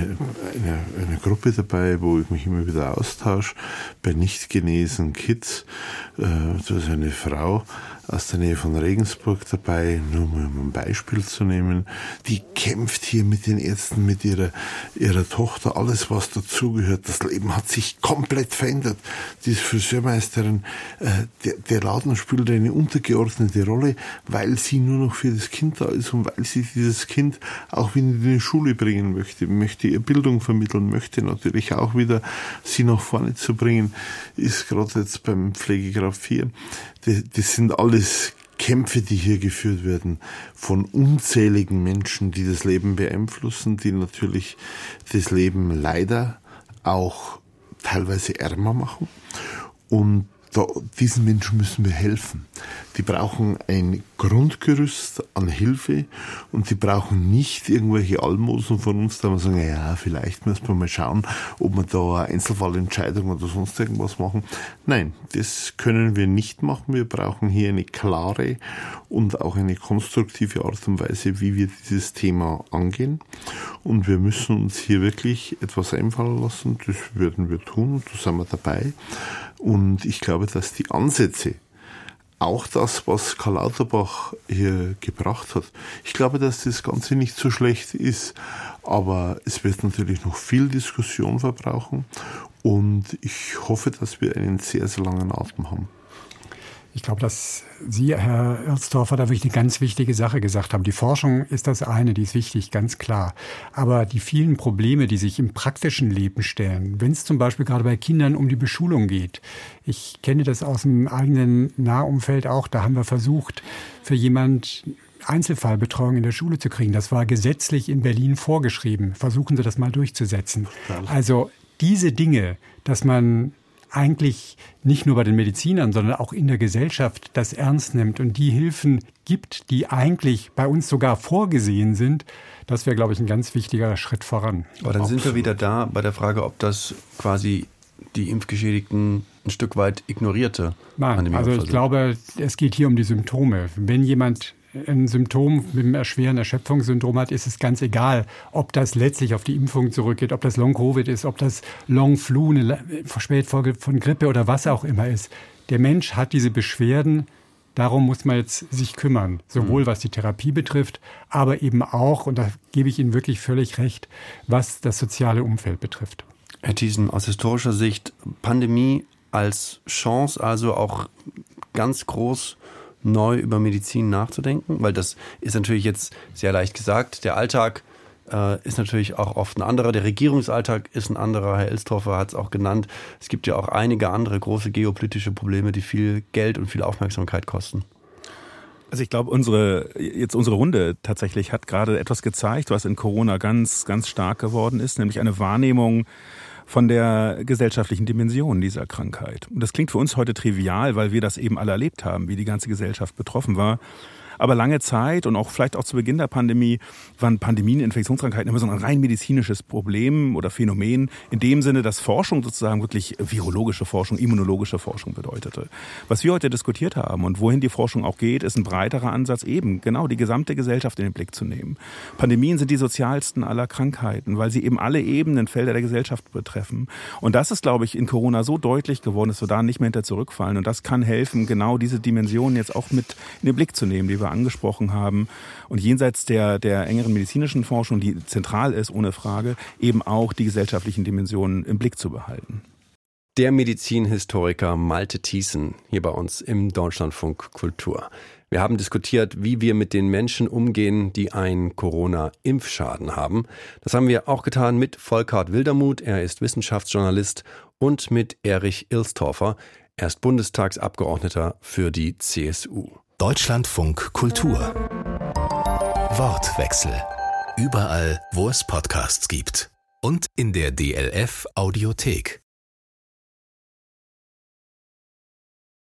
[SPEAKER 3] einer, einer Gruppe dabei, wo ich mich immer wieder austausche, bei nicht genesen Kids. Äh, da ist eine Frau, aus der Nähe von Regensburg dabei, nur um ein Beispiel zu nehmen. Die kämpft hier mit den Ärzten, mit ihrer, ihrer Tochter, alles was dazugehört. Das Leben hat sich komplett verändert. Diese Friseurmeisterin, äh, der, der Laden spielt eine untergeordnete Rolle, weil sie nur noch für das Kind da ist und weil sie dieses Kind auch wieder in die Schule bringen möchte, möchte ihr Bildung vermitteln, möchte natürlich auch wieder sie nach vorne zu bringen, ist gerade jetzt beim Pflegegraf 4. Das, das sind alles Kämpfe, die hier geführt werden, von unzähligen Menschen, die das Leben beeinflussen, die natürlich das Leben leider auch teilweise ärmer machen. Und diesen Menschen müssen wir helfen. Die brauchen ein Grundgerüst an Hilfe und die brauchen nicht irgendwelche Almosen von uns, da wir sagen, ja, vielleicht müssen wir mal schauen, ob wir da eine Einzelfallentscheidung oder sonst irgendwas machen. Nein, das können wir nicht machen. Wir brauchen hier eine klare und auch eine konstruktive Art und Weise, wie wir dieses Thema angehen. Und wir müssen uns hier wirklich etwas einfallen lassen. Das würden wir tun, da sind wir dabei. Und ich glaube, dass die Ansätze, auch das, was Karl Lauterbach hier gebracht hat, ich glaube, dass das Ganze nicht so schlecht ist, aber es wird natürlich noch viel Diskussion verbrauchen und ich hoffe, dass wir einen sehr, sehr langen Atem haben.
[SPEAKER 4] Ich glaube, dass Sie, Herr Erzdorfer, da wirklich eine ganz wichtige Sache gesagt haben. Die Forschung ist das eine, die ist wichtig, ganz klar. Aber die vielen Probleme, die sich im praktischen Leben stellen, wenn es zum Beispiel gerade bei Kindern um die Beschulung geht. Ich kenne das aus dem eigenen Nahumfeld auch. Da haben wir versucht, für jemand Einzelfallbetreuung in der Schule zu kriegen. Das war gesetzlich in Berlin vorgeschrieben. Versuchen Sie das mal durchzusetzen. Also diese Dinge, dass man eigentlich nicht nur bei den Medizinern, sondern auch in der Gesellschaft das ernst nimmt und die Hilfen gibt, die eigentlich bei uns sogar vorgesehen sind, das wäre, glaube ich, ein ganz wichtiger Schritt voran.
[SPEAKER 2] Aber dann Absolut. sind wir wieder da bei der Frage, ob das quasi die Impfgeschädigten ein Stück weit ignorierte.
[SPEAKER 4] Nein, also ich glaube, es geht hier um die Symptome. Wenn jemand ein Symptom mit einem schweren Erschöpfungssyndrom hat, ist es ganz egal, ob das letztlich auf die Impfung zurückgeht, ob das Long-Covid ist, ob das Long-Flu, eine Spätfolge von Grippe oder was auch immer ist. Der Mensch hat diese Beschwerden, darum muss man jetzt sich kümmern, sowohl mhm. was die Therapie betrifft, aber eben auch, und da gebe ich Ihnen wirklich völlig recht, was das soziale Umfeld betrifft.
[SPEAKER 2] Herr Thiesen, aus historischer Sicht, Pandemie als Chance, also auch ganz groß neu über Medizin nachzudenken, weil das ist natürlich jetzt sehr leicht gesagt. Der Alltag äh, ist natürlich auch oft ein anderer. Der Regierungsalltag ist ein anderer. Herr Elsthofer hat es auch genannt. Es gibt ja auch einige andere große geopolitische Probleme, die viel Geld und viel Aufmerksamkeit kosten.
[SPEAKER 5] Also ich glaube, unsere jetzt unsere Runde tatsächlich hat gerade etwas gezeigt, was in Corona ganz ganz stark geworden ist, nämlich eine Wahrnehmung von der gesellschaftlichen Dimension dieser Krankheit. Und das klingt für uns heute trivial, weil wir das eben alle erlebt haben, wie die ganze Gesellschaft betroffen war. Aber lange Zeit und auch vielleicht auch zu Beginn der Pandemie waren Pandemien, Infektionskrankheiten immer so ein rein medizinisches Problem oder Phänomen. In dem Sinne, dass Forschung sozusagen wirklich virologische Forschung, immunologische Forschung bedeutete. Was wir heute diskutiert haben und wohin die Forschung auch geht, ist ein breiterer Ansatz eben, genau die gesamte Gesellschaft in den Blick zu nehmen. Pandemien sind die sozialsten aller Krankheiten, weil sie eben alle Ebenen, Felder der Gesellschaft betreffen. Und das ist, glaube ich, in Corona so deutlich geworden, dass wir da nicht mehr hinter zurückfallen. Und das kann helfen, genau diese Dimensionen jetzt auch mit in den Blick zu nehmen, die wir wir angesprochen haben. Und jenseits der, der engeren medizinischen Forschung, die zentral ist, ohne Frage, eben auch die gesellschaftlichen Dimensionen im Blick zu behalten.
[SPEAKER 2] Der Medizinhistoriker Malte Thiessen hier bei uns im Deutschlandfunk Kultur. Wir haben diskutiert, wie wir mit den Menschen umgehen, die einen Corona-Impfschaden haben. Das haben wir auch getan mit Volkart Wildermuth, er ist Wissenschaftsjournalist, und mit Erich Ilstorfer, er ist Bundestagsabgeordneter für die CSU.
[SPEAKER 1] Deutschlandfunk Kultur. Wortwechsel. Überall, wo es Podcasts gibt. Und in der DLF Audiothek.